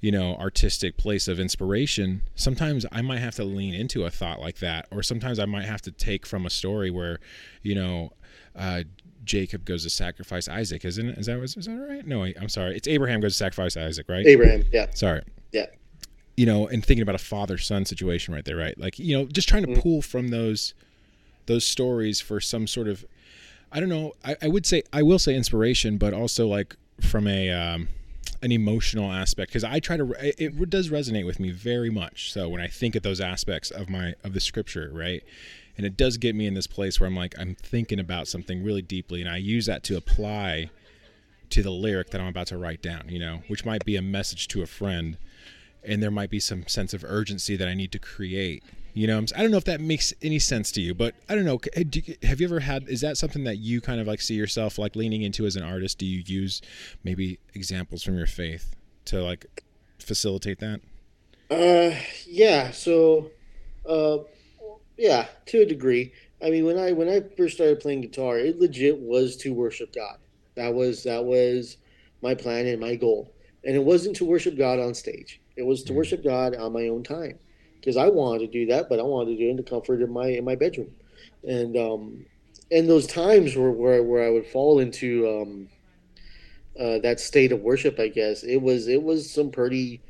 you know, artistic place of inspiration, sometimes I might have to lean into a thought like that or sometimes I might have to take from a story where, you know, uh Jacob goes to sacrifice Isaac, isn't it? Is that is that right? No, I'm sorry. It's Abraham goes to sacrifice Isaac, right? Abraham, yeah. Sorry. Yeah. You know, and thinking about a father son situation right there, right? Like, you know, just trying to Mm. pull from those those stories for some sort of I don't know, I, I would say I will say inspiration, but also like from a um an emotional aspect because I try to it, it does resonate with me very much. So when I think of those aspects of my of the scripture, right? And it does get me in this place where I'm like I'm thinking about something really deeply and I use that to apply to the lyric that I'm about to write down, you know, which might be a message to a friend and there might be some sense of urgency that I need to create. You know, I don't know if that makes any sense to you, but I don't know. do you- Have you ever had? Is that something that you kind of like see yourself like leaning into as an artist? Do you use maybe examples from your faith to like facilitate that? Uh, yeah. So, uh, yeah, to a degree. I mean, when I when I first started playing guitar, it legit was to worship God. That was that was my plan and my goal. And it wasn't to worship God on stage. It was to worship God on my own time, because I wanted to do that, but I wanted to do it in the comfort of my in my bedroom. And um, and those times were where where I would fall into um, uh, that state of worship. I guess it was it was some pretty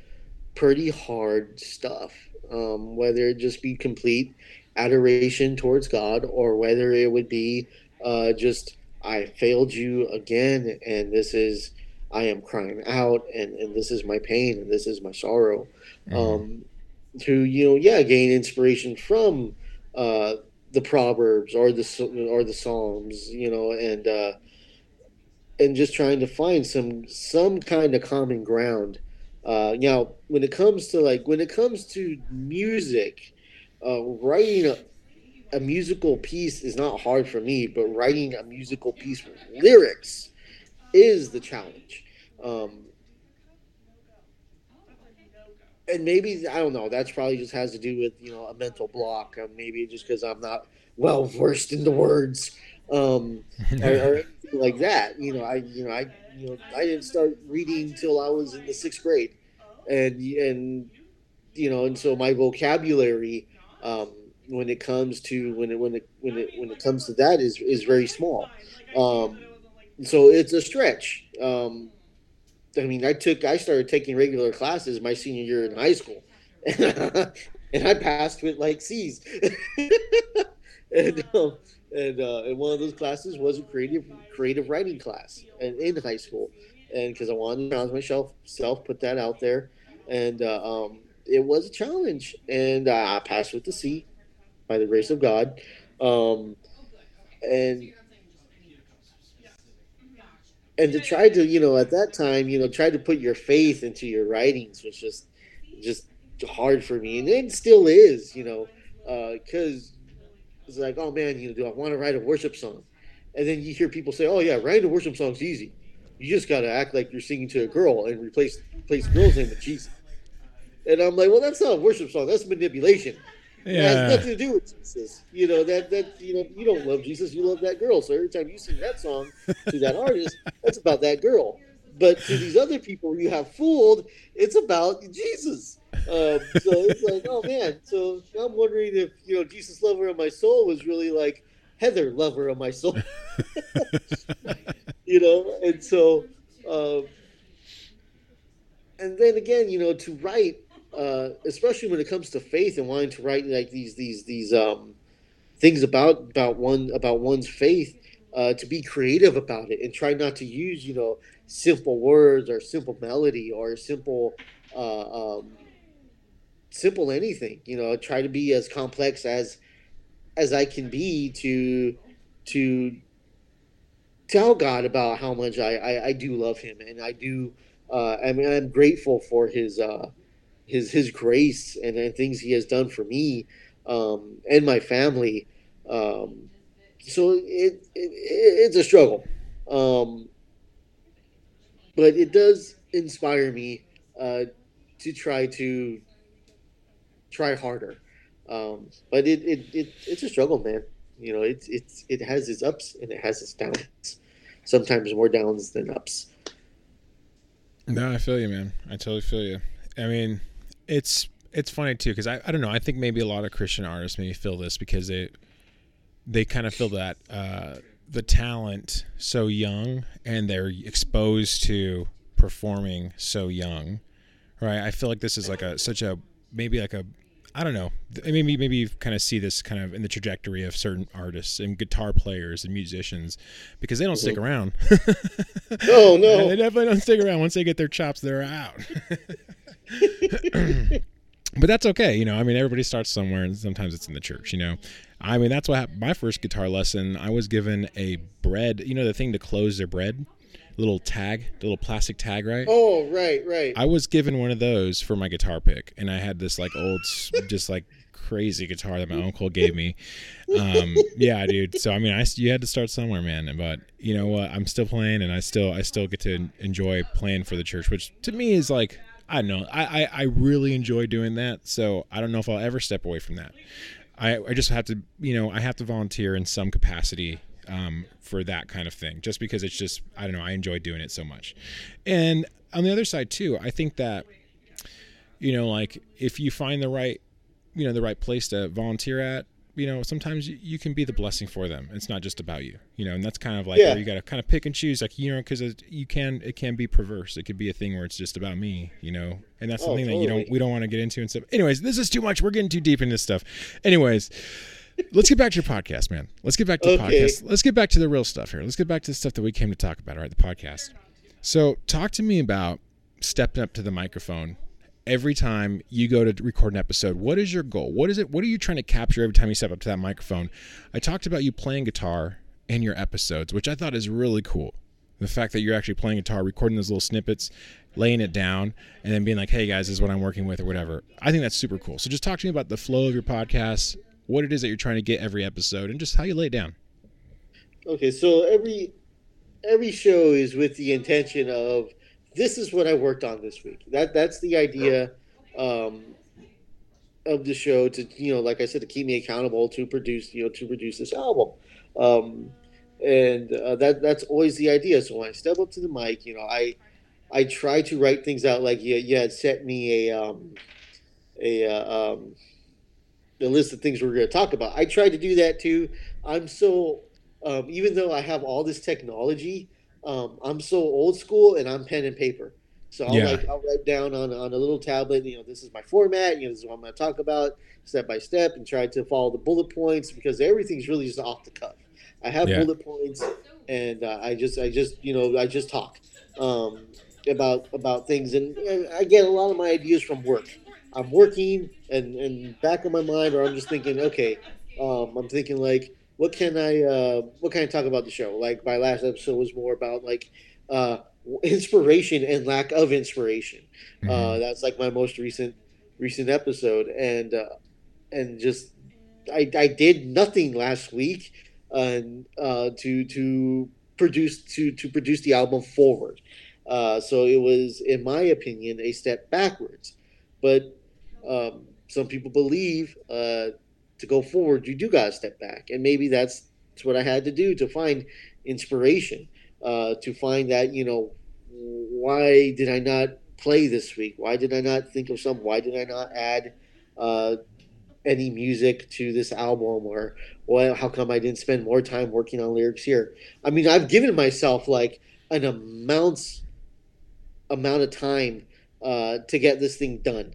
pretty hard stuff. Um, whether it just be complete adoration towards God or whether it would be uh, just I failed you again and this is I am crying out and, and this is my pain and this is my sorrow. Mhm. Um, to you know, yeah, gain inspiration from uh, the proverbs or the or the psalms, you know, and uh, and just trying to find some some kind of common ground. Uh, now, when it comes to like when it comes to music, uh, writing a, a musical piece is not hard for me, but writing a musical piece with lyrics is the challenge. Um, and maybe I don't know. That's probably just has to do with you know a mental block. Maybe just because I'm not well versed in the words, um, <laughs> or, or like that. You know, I you know I you know I didn't start reading till I was in the sixth grade, and and you know, and so my vocabulary um, when it comes to when it when it when it when it comes to that is is very small. Um, so it's a stretch. Um, I mean, I took I started taking regular classes my senior year in high school, <laughs> and I passed with like C's. <laughs> and um, and, uh, and one of those classes was a creative creative writing class, and in high school, and because I wanted to challenge myself, self put that out there, and uh, um, it was a challenge, and uh, I passed with the C, by the grace of God, um, and and to try to you know at that time you know try to put your faith into your writings was just just hard for me. And it still is you know uh, because it's like oh man you know do i want to write a worship song? And then you hear people say oh yeah writing a worship song's easy. You just got to act like you're singing to a girl and replace replace girl's name with jesus. And i'm like well that's not a worship song. That's manipulation it has nothing to do with Jesus. You know that that you know you don't love Jesus, you love that girl. So every time you sing that song to that <laughs> artist, that's about that girl. But to these other people you have fooled, it's about Jesus. Um, so it's like, oh man. So I'm wondering if you know Jesus, lover of my soul, was really like Heather, lover of my soul. <laughs> you know, and so, um, and then again, you know, to write uh, especially when it comes to faith and wanting to write like these these these um, things about about one about one's faith, uh, to be creative about it and try not to use you know simple words or simple melody or simple uh, um, simple anything. You know, try to be as complex as as I can be to to tell God about how much I, I, I do love Him and I do. Uh, I mean, I'm grateful for His. Uh, his his grace and, and things he has done for me um, and my family. Um, so it, it it's a struggle, um, but it does inspire me uh, to try to try harder. Um, but it, it, it it's a struggle, man. You know, it's it's it has its ups and it has its downs. Sometimes more downs than ups. No, I feel you, man. I totally feel you. I mean, it's it's funny too because I, I don't know. I think maybe a lot of Christian artists maybe feel this because they they kind of feel that uh, the talent so young and they're exposed to performing so young, right? I feel like this is like a such a maybe like a I don't know. Maybe maybe you kind of see this kind of in the trajectory of certain artists and guitar players and musicians because they don't stick around. <laughs> No, no. they definitely don't stick around. Once they get their chops, they're out. <laughs> <clears throat> but that's okay, you know. I mean, everybody starts somewhere, and sometimes it's in the church, you know. I mean, that's what happened. My first guitar lesson, I was given a bread, you know, the thing to close their bread, little tag, the little plastic tag, right? Oh, right, right. I was given one of those for my guitar pick, and I had this like old, just like crazy guitar that my uncle gave me. Um, yeah, dude. So I mean, I you had to start somewhere, man. But you know what? I'm still playing, and I still I still get to enjoy playing for the church, which to me is like I don't know. I I, I really enjoy doing that. So I don't know if I'll ever step away from that. I I just have to you know I have to volunteer in some capacity um, for that kind of thing, just because it's just I don't know I enjoy doing it so much, and on the other side too, I think that you know like if you find the right you know the right place to volunteer at you know sometimes you, you can be the blessing for them. It's not just about you, you know, and that's kind of like Yeah. you got to kind of pick and choose, like you know, because you can it can be perverse. It could be a thing where it's just about me, you know, and that's Oh, something that you don't we don't want to get into and stuff. Anyways, this is too much. We're getting too deep in this stuff. Anyways. Let's get back to your podcast, man. Let's get back to the Okay. podcast. Let's get back to the real stuff here. Let's get back to the stuff that we came to talk about, all right? The podcast. So, talk to me about stepping up to the microphone every time you go to record an episode. What is your goal? What is it? What are you trying to capture every time you step up to that microphone? I talked about you playing guitar in your episodes, which I thought is really cool. The fact that you're actually playing guitar, recording those little snippets, laying it down, and then being like, "Hey guys, this is what I'm working with," or whatever. I think that's super cool. So, just talk to me about the flow of your podcast, what it is that you're trying to get every episode, and just how you lay it down. Okay, so every every show is with the intention of this is what I worked on this week. That that's the idea um, of the show to you know, like I said, to keep me accountable to produce you know to produce this album. Um, and uh, that that's always the idea. So when I step up to the mic, you know, I I try to write things out like you, you had sent me a um, a uh, um, the list of things we're going to talk about. I tried to do that too. I'm so um, even though I have all this technology, um, I'm so old school and I'm pen and paper. So I'll Yeah. like I'll write down on, on a little tablet. You know, this is my format. You know, this is what I'm going to talk about step by step, and try to follow the bullet points because everything's really just off the cuff. I have Yeah. bullet points, and uh, I just I just you know I just talk um, about about things, and, and I get a lot of my ideas from work. I'm working, and and back of my mind, or I'm just thinking, okay, um, I'm thinking like, what can I uh, what can I talk about the show? Like my last episode was more about like uh, inspiration and lack of inspiration. Uh, that's like my most recent recent episode, and uh, and just I, I did nothing last week, and uh, to to produce to to produce the album forward. Uh, so it was, in my opinion, a step backwards. But um, some people believe uh, to go forward, you do got to step back, and maybe that's, that's what I had to do to find inspiration, uh, to find that you know why did I not play this week? Why did I not think of some? Why did I not add uh, any music to this album? Or well, how come I didn't spend more time working on lyrics here? I mean, I've given myself like an amount amount of time uh, to get this thing done.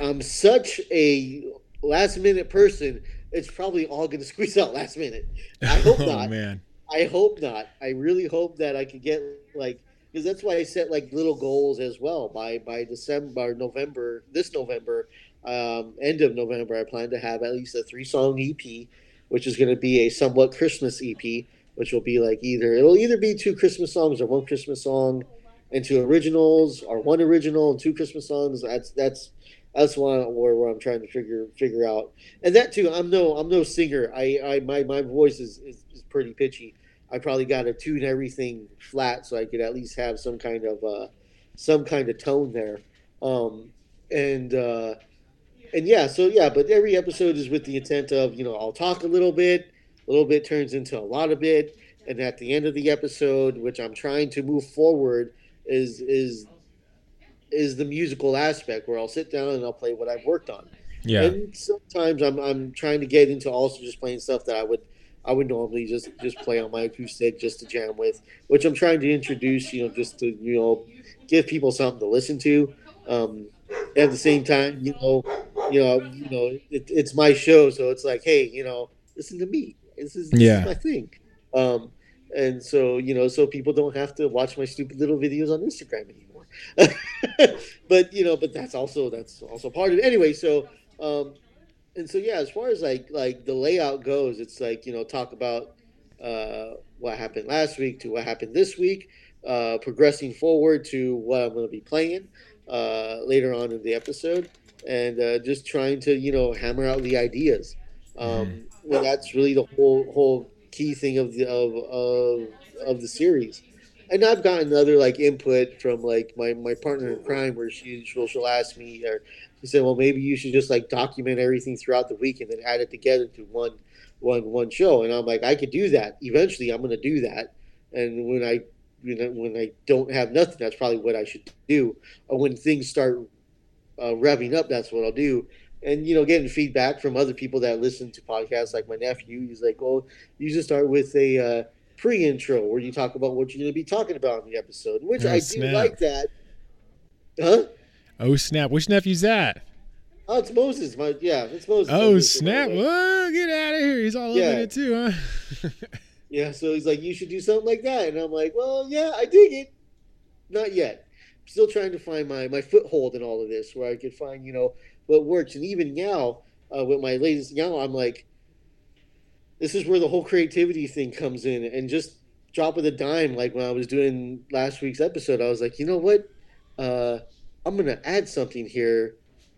I'm such a last minute person. It's probably all going <laughs> to squeeze out last minute. I hope <laughs> oh not. man. I hope not. I really hope that I could get like because that's why I set like little goals as well. By by December, November, this November, um, end of November, I plan to have at least a three song EP, which is going to be a somewhat Christmas EP, which will be like either it'll either be two Christmas songs or one Christmas song, and two originals, or one original and two Christmas songs. That's that's that's one where, where I'm trying to figure figure out. And that too, I'm no I'm no singer. I, I my my voice is, is, is pretty pitchy. I probably got to tune everything flat so I could at least have some kind of uh, some kind of tone there. Um, and uh, and yeah, so yeah, but every episode is with the intent of you know I'll talk a little bit, a little bit turns into a lot of bit, and at the end of the episode, which I'm trying to move forward, is is is the musical aspect where I'll sit down and I'll play what I've worked on. Yeah. And sometimes I'm I'm trying to get into also just playing stuff that I would I would normally just just play on my acoustic just to jam with, which I'm trying to introduce, you know, just to you know give people something to listen to. Um, at the same time, you know, you know, you know, it, it's my show, so it's like, hey, you know, listen to me. This is, this Yeah. is my thing. Um, and so you know, so people don't have to watch my stupid little videos on Instagram anymore. <laughs> but you know, but that's also that's also part of it. Anyway, so um, and so yeah, as far as like like the layout goes, it's like you know talk about uh, what happened last week to what happened this week, uh, progressing forward to what I'm going to be playing uh, later on in the episode, and uh, just trying to you know hammer out the ideas. Um, well, that's really the whole whole key thing of the of of, of the series. And I've gotten other like input from like my, my partner in crime where she she'll, she'll ask me or she said, well, maybe you should just like document everything throughout the week and then add it together to one, one, one show. And I'm like, I could do that. Eventually, I'm going to do that. And when I, you know, when I don't have nothing, that's probably what I should do. Or when things start uh, revving up, that's what I'll do. and you know, getting feedback from other people that listen to podcasts, like my nephew. He's like, "Well, you just start with a uh, pre-intro where you talk about what you're going to be talking about in the episode," which Oh, I snap. do like that. Huh? Oh snap! Which nephew's that? Oh, it's Moses. My yeah, it's Moses. Oh I'm snap! Whoa, get out of here! He's all Yeah. over it too, huh? <laughs> Yeah, so he's like, you should do something like that, and I'm like, well, yeah, I dig it. Not yet. Still trying to find my my foothold in all of this, where I could find you know what works. And even now, uh, with my latest now, I'm like, this is where the whole creativity thing comes in, and just drop of the dime. Like when I was doing last week's episode, I was like, you know what, uh, I'm gonna add something here.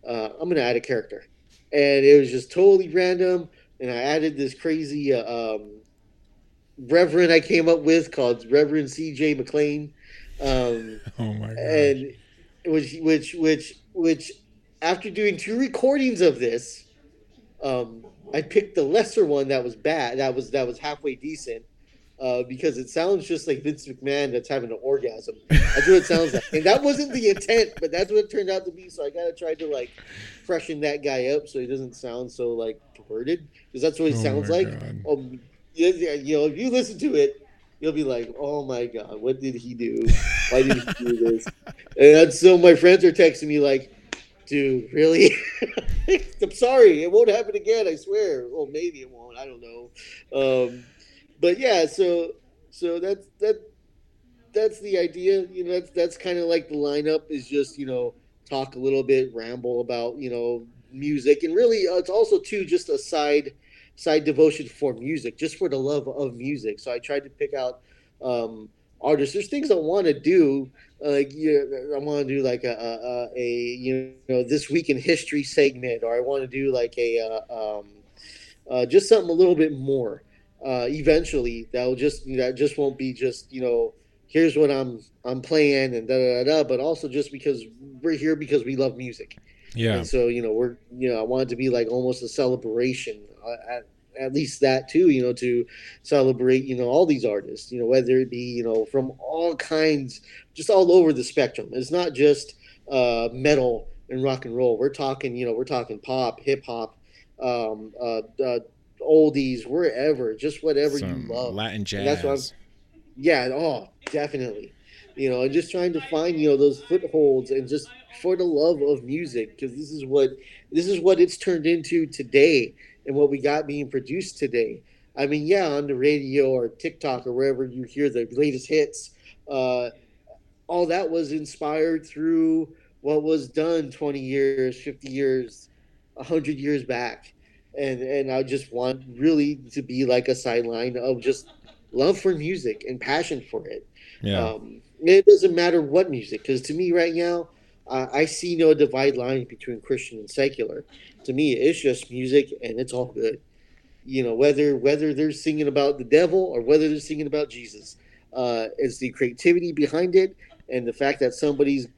Uh, I'm gonna add a character, and it was just totally random. And I added this crazy. Uh, um, reverend I came up with called Reverend C.J. McLean, um, <laughs> Oh my god! and which which which which after doing two recordings of this, um, I picked the lesser one that was bad that was that was halfway decent. Uh, because it sounds just like Vince McMahon that's having an orgasm. That's what it sounds like, and that wasn't the intent, but that's what it turned out to be. So I gotta try to like freshen that guy up so he doesn't sound so like perverted, because that's what he Oh sounds like. Um, yeah, yeah, you know, if you listen to it, you'll be like, "Oh my god, what did he do? Why did he do this?" <laughs> And so my friends are texting me like, "Dude, really? <laughs> <laughs> I'm sorry, it won't happen again. I swear. Well, maybe it won't. I don't know." Um, but yeah, so so that's that that's the idea. You know, that's that's kind of like the lineup is just you know talk a little bit, ramble about you know music, and really uh, it's also too just a side side devotion for music, just for the love of music. So I tried to pick out um, artists. There's things I want to do, like you know, I want to do like a, a, a you know this week in history segment, or I want to do like a uh, um, uh, just something a little bit more. Uh, eventually, that will just that just won't be just you know here's what I'm I'm playing and da da da da, but also just because we're here because we love music. yeah, And so, you know, we're, you know, I want it to be like almost a celebration, uh, at, at least that too, you know, to celebrate, you know, all these artists, you know, whether it be, you know, from all kinds, just all over the spectrum. It's not just uh, metal and rock and roll. We're talking, you know, we're talking pop, hip hop, um, uh, uh, oldies, wherever, just whatever some you love. Latin And that's what I'm- jazz. Yeah, oh, definitely. You know, and just trying to find you know those footholds and just for the love of music because this is what this is what it's turned into today and what we got being produced today. I mean, yeah, on the radio or TikTok or wherever you hear the latest hits, uh, all that was inspired through what was done 20 years, 50 years, 100 years back. And and I just want really to be like a sideline of just love for music and passion for it. Yeah, Um, it doesn't matter what music, because to me right now, uh, I see no divide line between Christian and secular. To me, it's just music, and it's all good. You know, whether whether they're singing about the devil or whether they're singing about Jesus, uh, it's the creativity behind it, and the fact that somebody's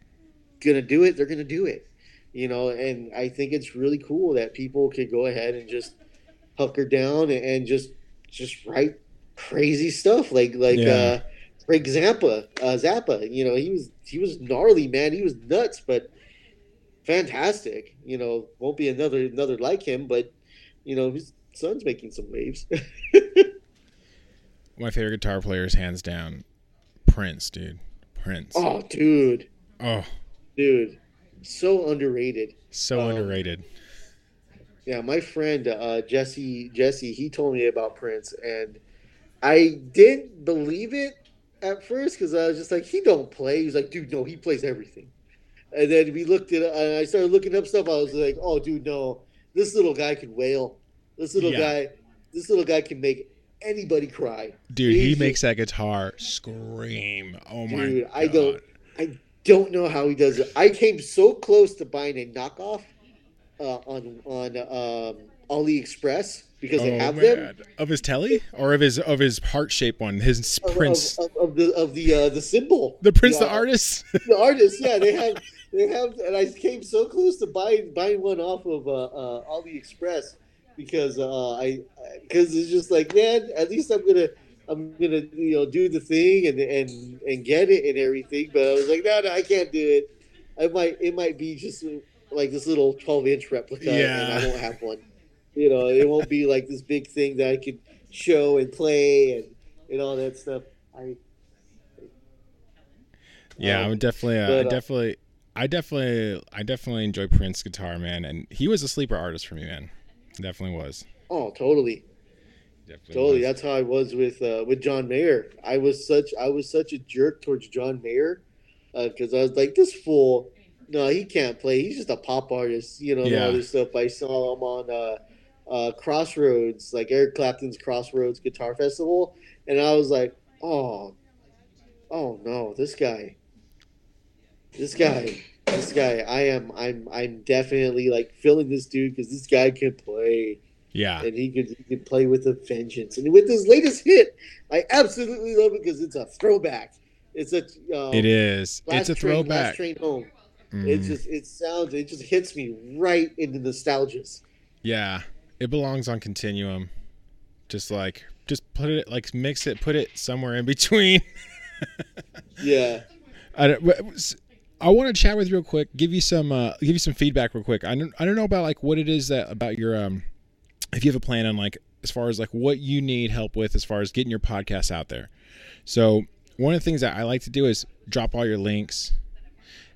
gonna do it, they're gonna do it. You know, and I think it's really cool that people could go ahead and just hunker down and, and just just write crazy stuff like like Yeah. uh Frank Zappa, uh, Zappa, you know, he was he was gnarly, man. He was nuts, but fantastic. You know, won't be another another like him, but you know, his son's making some waves. <laughs> my favorite guitar player is hands down Prince, dude. Prince. oh, dude, Oh, dude, so underrated. so Um, underrated. Yeah, my friend uh, Jesse Jesse he told me about Prince, and I didn't believe it at first because I was just like, he don't play. He's like, dude, no, he plays everything. And then we looked at, and I started looking up stuff. I was like, oh, dude, no, this little guy can wail. This little Yeah. guy, this little guy can make anybody cry. Dude, he he's makes that guitar scream. Oh my Dude, god. I don't, I don't know how he does it. I came so close to buying a knockoff uh, on on um, AliExpress because they Oh, have them. Of his telly or of his of his heart shaped one, his of, Prince, of, of, of the of the uh, the symbol. the Prince, the uh, artist. the artist. Yeah, they have <laughs> they have, and I came so close to buying buying one off of uh, uh, AliExpress because uh, I because it's just like man, at least I'm gonna I'm gonna you know do the thing and and and get it and everything. But I was like, no, no, I can't do it. I might it might be just like this little 12 inch replica, yeah. and I won't have one. You know, it won't be like this big thing that I could show and play and and all that stuff. I Yeah, Um, I'm definitely, uh, but, uh, definitely, I definitely, I definitely enjoy Prince guitar, man, and he was a sleeper artist for me, man. Definitely was. oh totally. Definitely Totally, was. that's how I was with uh, with John Mayer. I was such I was such a jerk towards John Mayer because I was like, this fool, no, he can't play. He's just a pop artist, you know, Yeah. all this stuff. I saw him on uh, uh, Crossroads, like Eric Clapton's Crossroads Guitar Festival, and I was like, oh, oh no, this guy, this guy, this guy. I am, I'm, I'm definitely like feeling this dude because this guy can play Yeah, and he could he could play with a vengeance. And with his latest hit, I absolutely love it because it's a throwback. It's a um, it is. It's a train, throwback. Last train home. Mhm. It just it sounds it just hits me right into nostalgias. Yeah, it belongs on Continuum. Just like, just put it, like, mix it, put it somewhere in between. <laughs> Yeah. I don't, I want to chat with you real quick. Give you some, uh, give you some feedback real quick. I don't, I don't know about like what it is that about your, um, if you have a plan on like as far as like what you need help with as far as getting your podcast out there. So one of the things that I like to do is drop all your links,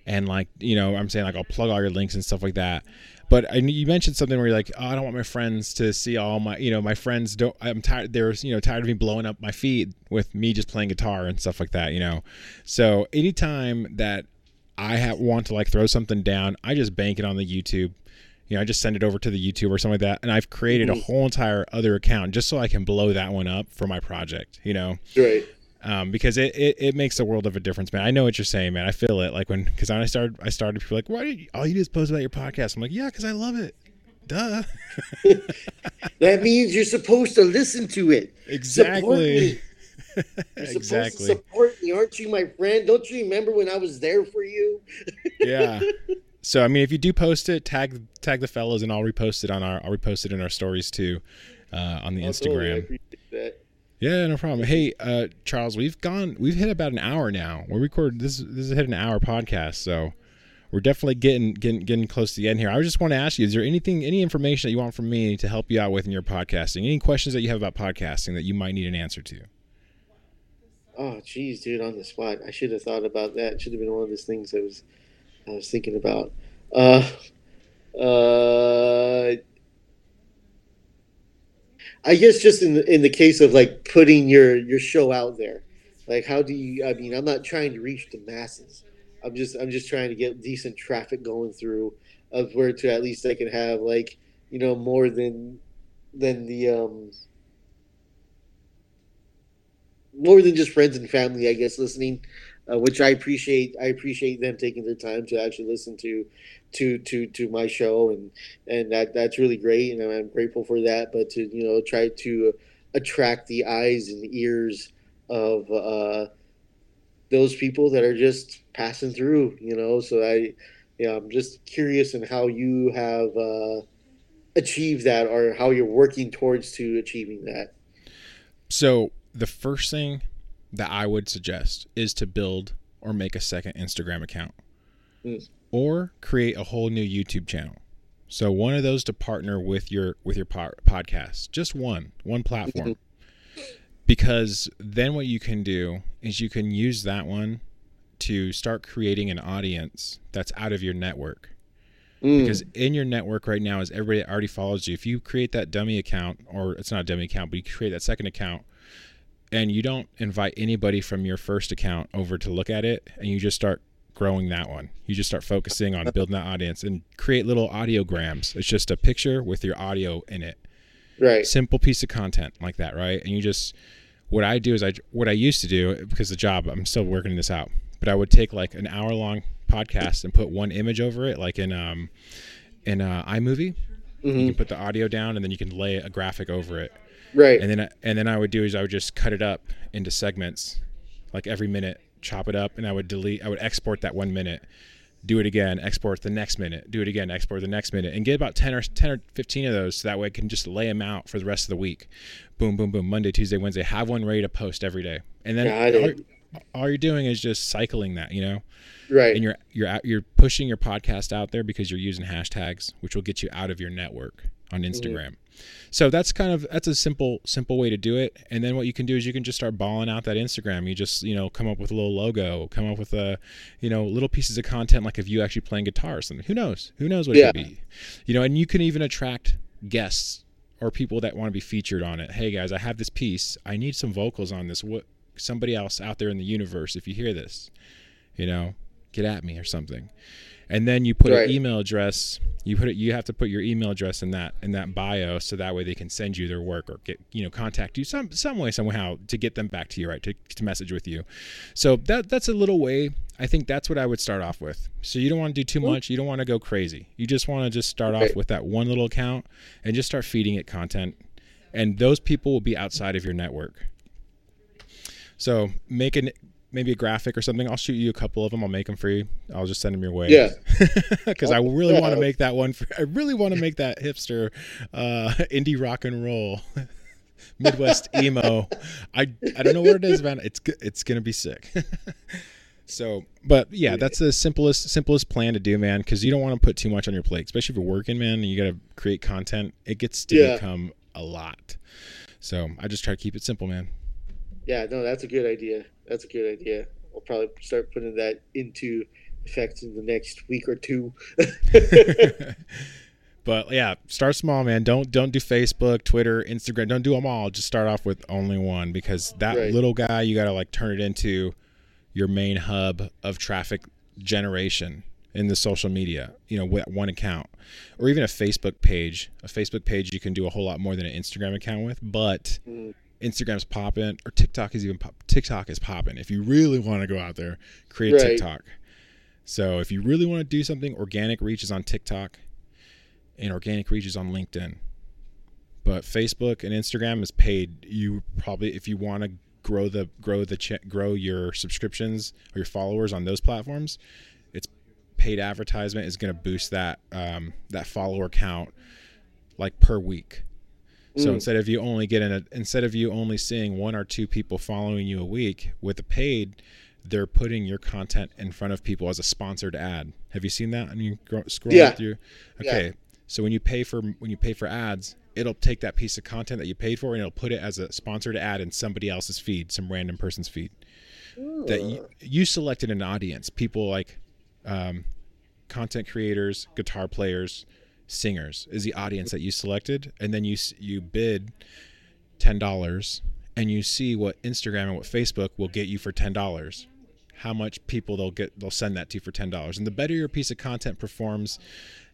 and like you know I'm saying like I'll plug all your links and stuff like that. But I, you mentioned something where you're like, oh, I don't want my friends to see all my, you know, my friends don't. I'm tired. They're, you know, tired of me blowing up my feed with me just playing guitar and stuff like that, you know. So anytime that I have, want to like throw something down, I just bank it on the YouTube. You know, I just send it over to the YouTube or something like that, and I've created a whole entire other account just so I can blow that one up for my project. You know, Right. um, because it, it, it makes a world of a difference, man. I know what you're saying, man. I feel it. Like when, because when I started, I started people like, why? Do you, all you do is post about your podcast. I'm like, yeah, because I love it. Duh. <laughs> That means you're supposed to listen to it. Exactly. You're <laughs> supposed exactly. to support me, aren't you, my friend? Don't you remember when I was there for you? <laughs> yeah. So I mean, if you do post it, tag tag the fellows, and I'll repost it on our I'll repost it in our stories too, uh, on the Oh, totally, I Instagram. that. Yeah, no problem. Hey, uh, Charles, we've gone, we've hit about an hour now. We're recording this. This is hit an hour podcast, so we're definitely getting getting getting close to the end here. I just want to ask you: Is there anything, any information that you want from me to help you out with in your podcasting? Any questions that you have about podcasting that you might need an answer to? Oh, geez, dude, on the spot. I should have thought about that. Should have been one of those things I was, I was thinking about. Uh, uh, I guess just in the in the case of like putting your your show out there, like how do you? I mean, I'm not trying to reach the masses. I'm just I'm just trying to get decent traffic going through, of where to at least I can have like you know more than than the um more than just friends and family, I guess, listening, uh, which I appreciate. I appreciate them taking their time to actually listen to, to to to my show, and and that that's really great, and I'm grateful for that. But to you know try to attract the eyes and ears of uh, those people that are just passing through, you know. So I, yeah, I'm just curious in how you have uh, achieved that, or how you're working towards to achieving that. So the first thing that I would suggest is to build or make a second Instagram account Mm. or create a whole new YouTube channel. So one of those to partner with your with your po- podcast, just one, one platform. <laughs> because then what you can do is you can use that one to start creating an audience that's out of your network Mm. because in your network right now is everybody that already follows you. If you create that dummy account, or it's not a dummy account, but you create that second account, and you don't invite anybody from your first account over to look at it, and you just start growing that one. You just start focusing on building that audience and create little audiograms. It's just a picture with your audio in it. right. Simple piece of content like that, right? And you just what I do is I what I used to do because the job I'm still working this out, but I would take like an hour long podcast and put one image over it, like in um in uh, iMovie. You Mhm. can put the audio down and then you can lay a graphic over it Right. and then and then I would do is I would just cut it up into segments, like every minute, chop it up, and I would delete. I would export that one minute, do it again, export the next minute, do it again, export the next minute, and get about ten or ten or fifteen of those. So that way I can just lay them out for the rest of the week. Boom, boom, boom. Monday, Tuesday, Wednesday. Have one ready to post every day, and then all you're doing is just cycling that, you know, Right. and you're you're out, you're pushing your podcast out there because you're using hashtags, which will get you out of your network on mm-hmm. Instagram. So that's kind of that's a simple simple way to do it. And then what you can do is you can just start balling out that Instagram. You just you know come up with a little logo, come up with a you know little pieces of content like if you actually playing guitar or something. Who knows? Who knows what Yeah. it could be? You know, and you can even attract guests or people that want to be featured on it. Hey guys, I have this piece. I need some vocals on this. What somebody else out there in the universe, if you hear this, you know, get at me or something. And then you put Right. an email address. You put it. You have to put your email address in that in that bio, so that way they can send you their work or get you know contact you some some way somehow to get them back to you, right? To, to message with you. So that that's a little way. I think that's what I would start off with. So you don't want to do too much. You don't want to go crazy. You just want to just start Okay. off with that one little account and just start feeding it content. And those people will be outside of your network. So make an maybe a graphic or something. I'll shoot you a couple of them. I'll make them for you. I'll just send them your way. Yeah. <laughs> Because I really want to make that one. For, I really want to make that hipster uh, <laughs> indie rock and roll. <laughs> Midwest emo. I I don't know what it is, man. It's it's gonna be sick. so, but yeah, that's the simplest simplest plan to do, man. Because you don't want to put too much on your plate, especially if you're working, man. And you got to create content. It gets to Yeah. become a lot. So I just try to keep it simple, man. Yeah, no, that's a good idea. That's a good idea. I'll probably start putting that into effect in the next week or two. <laughs> but yeah, start small, man. Don't don't do Facebook, Twitter, Instagram. Don't do them all. Just start off with only one because that Right. little guy, you got to like turn it into your main hub of traffic generation in the social media. You know, with one account or even a Facebook page. A Facebook page you can do a whole lot more than an Instagram account with, but Mm. Instagram's popping or TikTok is even pop- TikTok is popping. If you really want to go out there, create Right. TikTok. So if you really want to do something, organic reach is on TikTok and organic reach is on LinkedIn. But Facebook and Instagram is paid. You probably if you want to grow the grow the ch- grow your subscriptions or your followers on those platforms, it's paid advertisement is going to boost that um, that follower count like per week. So Mm. instead of you only getting a instead of you only seeing one or two people following you a week with the paid, they're putting your content in front of people as a sponsored ad. Have you seen that? And you gro- scroll Yeah. through. Yeah. Okay, so when you pay for when you pay for ads, it'll take that piece of content that you paid for and it'll put it as a sponsored ad in somebody else's feed, some random person's feed. Ooh. That you, you selected an audience, people like um, content creators, guitar players, singers is the audience that you selected, and then you you bid ten dollars, and you see what Instagram and what Facebook will get you for ten dollars. How much people they'll get they'll send that to you for ten dollars, and the better your piece of content performs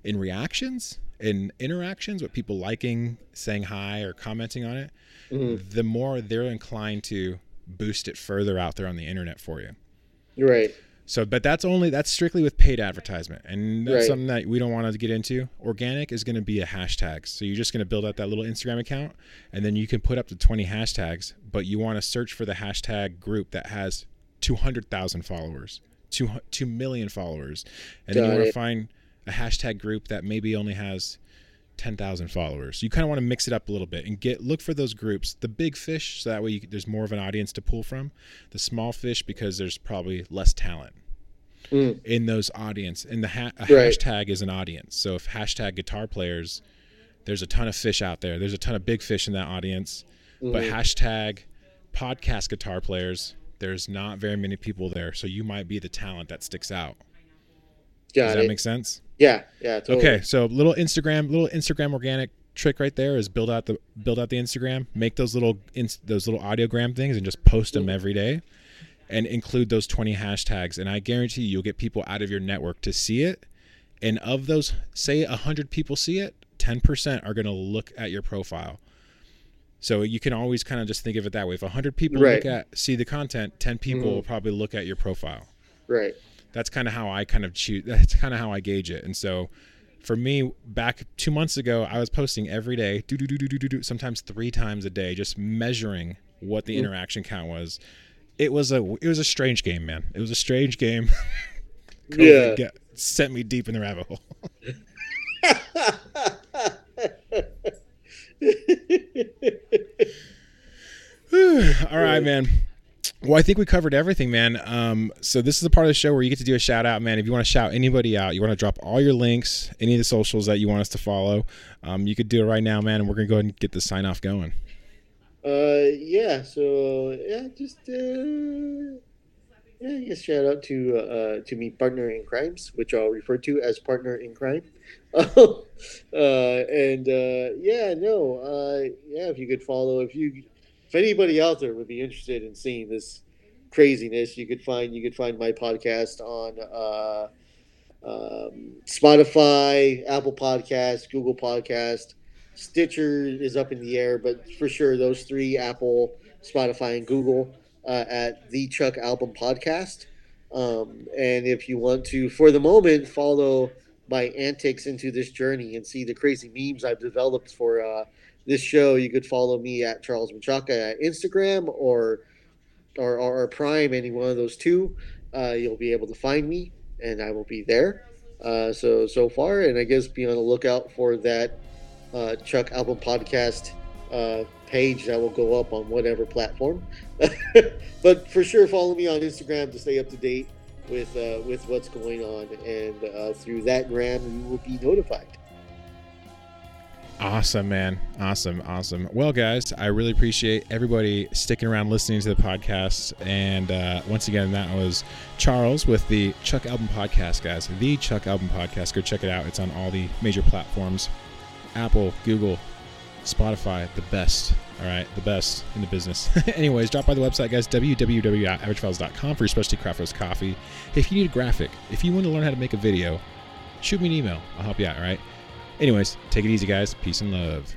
in reactions, in interactions, with people liking, saying hi, or commenting on it, Mhm. the more they're inclined to boost it further out there on the internet for you. You're right. So, but that's only that's strictly with paid advertisement, and that's Right. something that we don't want to get into. Organic is going to be a hashtag, so you're just going to build out that little Instagram account, and then you can put up to 20 hashtags. But you want to search for the hashtag group that has 200,000 followers, two two million followers, and then you want to find a hashtag group that maybe only has 10,000 followers. You kind of want to mix it up a little bit and get look for those groups. The big fish, so that way you, there's more of an audience to pull from. The small fish, because there's probably less talent Mm. in those audience. And the ha- a Right. hashtag is an audience. So if hashtag guitar players, there's a ton of fish out there. There's a ton of big fish in that audience. But Mhm. hashtag podcast guitar players, there's not very many people there. So you might be the talent that sticks out. Does Got that it. make sense? Yeah, yeah. Totally. Okay, so little Instagram, little Instagram organic trick right there is build out the build out the Instagram, make those little those little audiogram things, and just post them every day, and include those twenty hashtags. And I guarantee you, you'll get people out of your network to see it. And of those, say hundred people see it, ten percent are going to look at your profile. So you can always kind of just think of it that way. If hundred people Right. look at see the content, ten people Mhm. will probably look at your profile Right. That's kind of how I kind of choose. <laughs> That's kind of how I gauge it. And so, for me, back two months ago, I was posting every day, do do do do do do sometimes three times a day, just measuring what the Mm. interaction count was. It was a it was a strange game, man. It was a strange game. <laughs> <laughs> Yeah. Get- sent me deep in the rabbit hole. All right, man. Well, I think we covered everything, man. Um, so this is the part of the show where you get to do a shout out, man. If you want to shout anybody out, you want to drop all your links, any of the socials that you want us to follow, um, you could do it right now, man. And we're gonna go ahead and get the sign off going. Uh, yeah. So yeah, just uh, yeah, yes. Shout out to uh, to me, partner in crimes, which I'll refer to as partner in crime. <laughs> uh, and uh, yeah, no, uh, yeah. If you could follow, if you, if anybody out there would be interested in seeing this craziness, you could find you could find my podcast on uh, um, Spotify, Apple Podcast, Google Podcast. Stitcher is up in the air, but for sure, those three Apple, Spotify, and Google uh, at the Chuck Album Podcast. Um, and if you want to, for the moment, follow my antics into this journey and see the crazy memes I've developed for uh, this show, you could follow me at Charles Machaca at Instagram or or, or Prime, any one of those two. Uh, you'll be able to find me, and I will be there. Uh, so so far, and I guess be on the lookout for that uh, Chuck Album Podcast uh, page that will go up on whatever platform. <laughs> but for sure, follow me on Instagram to stay up to date with uh, with what's going on, and uh, through that gram, you will be notified. Awesome, man. Awesome, awesome. Well, guys, I really appreciate everybody sticking around listening to the podcast. And uh, once again, that was Charles with the Chuck Album Podcast, guys. The Chuck Album Podcast. Go check it out. It's on all the major platforms Apple, Google, Spotify, the best. All right, the best in the business. <laughs> Anyways, drop by the website, guys, www.averagefiles.com for your specialty craft roast coffee. If you need a graphic, if you want to learn how to make a video, shoot me an email. I'll help you out, all right? Anyways, take it easy, guys. Peace and love.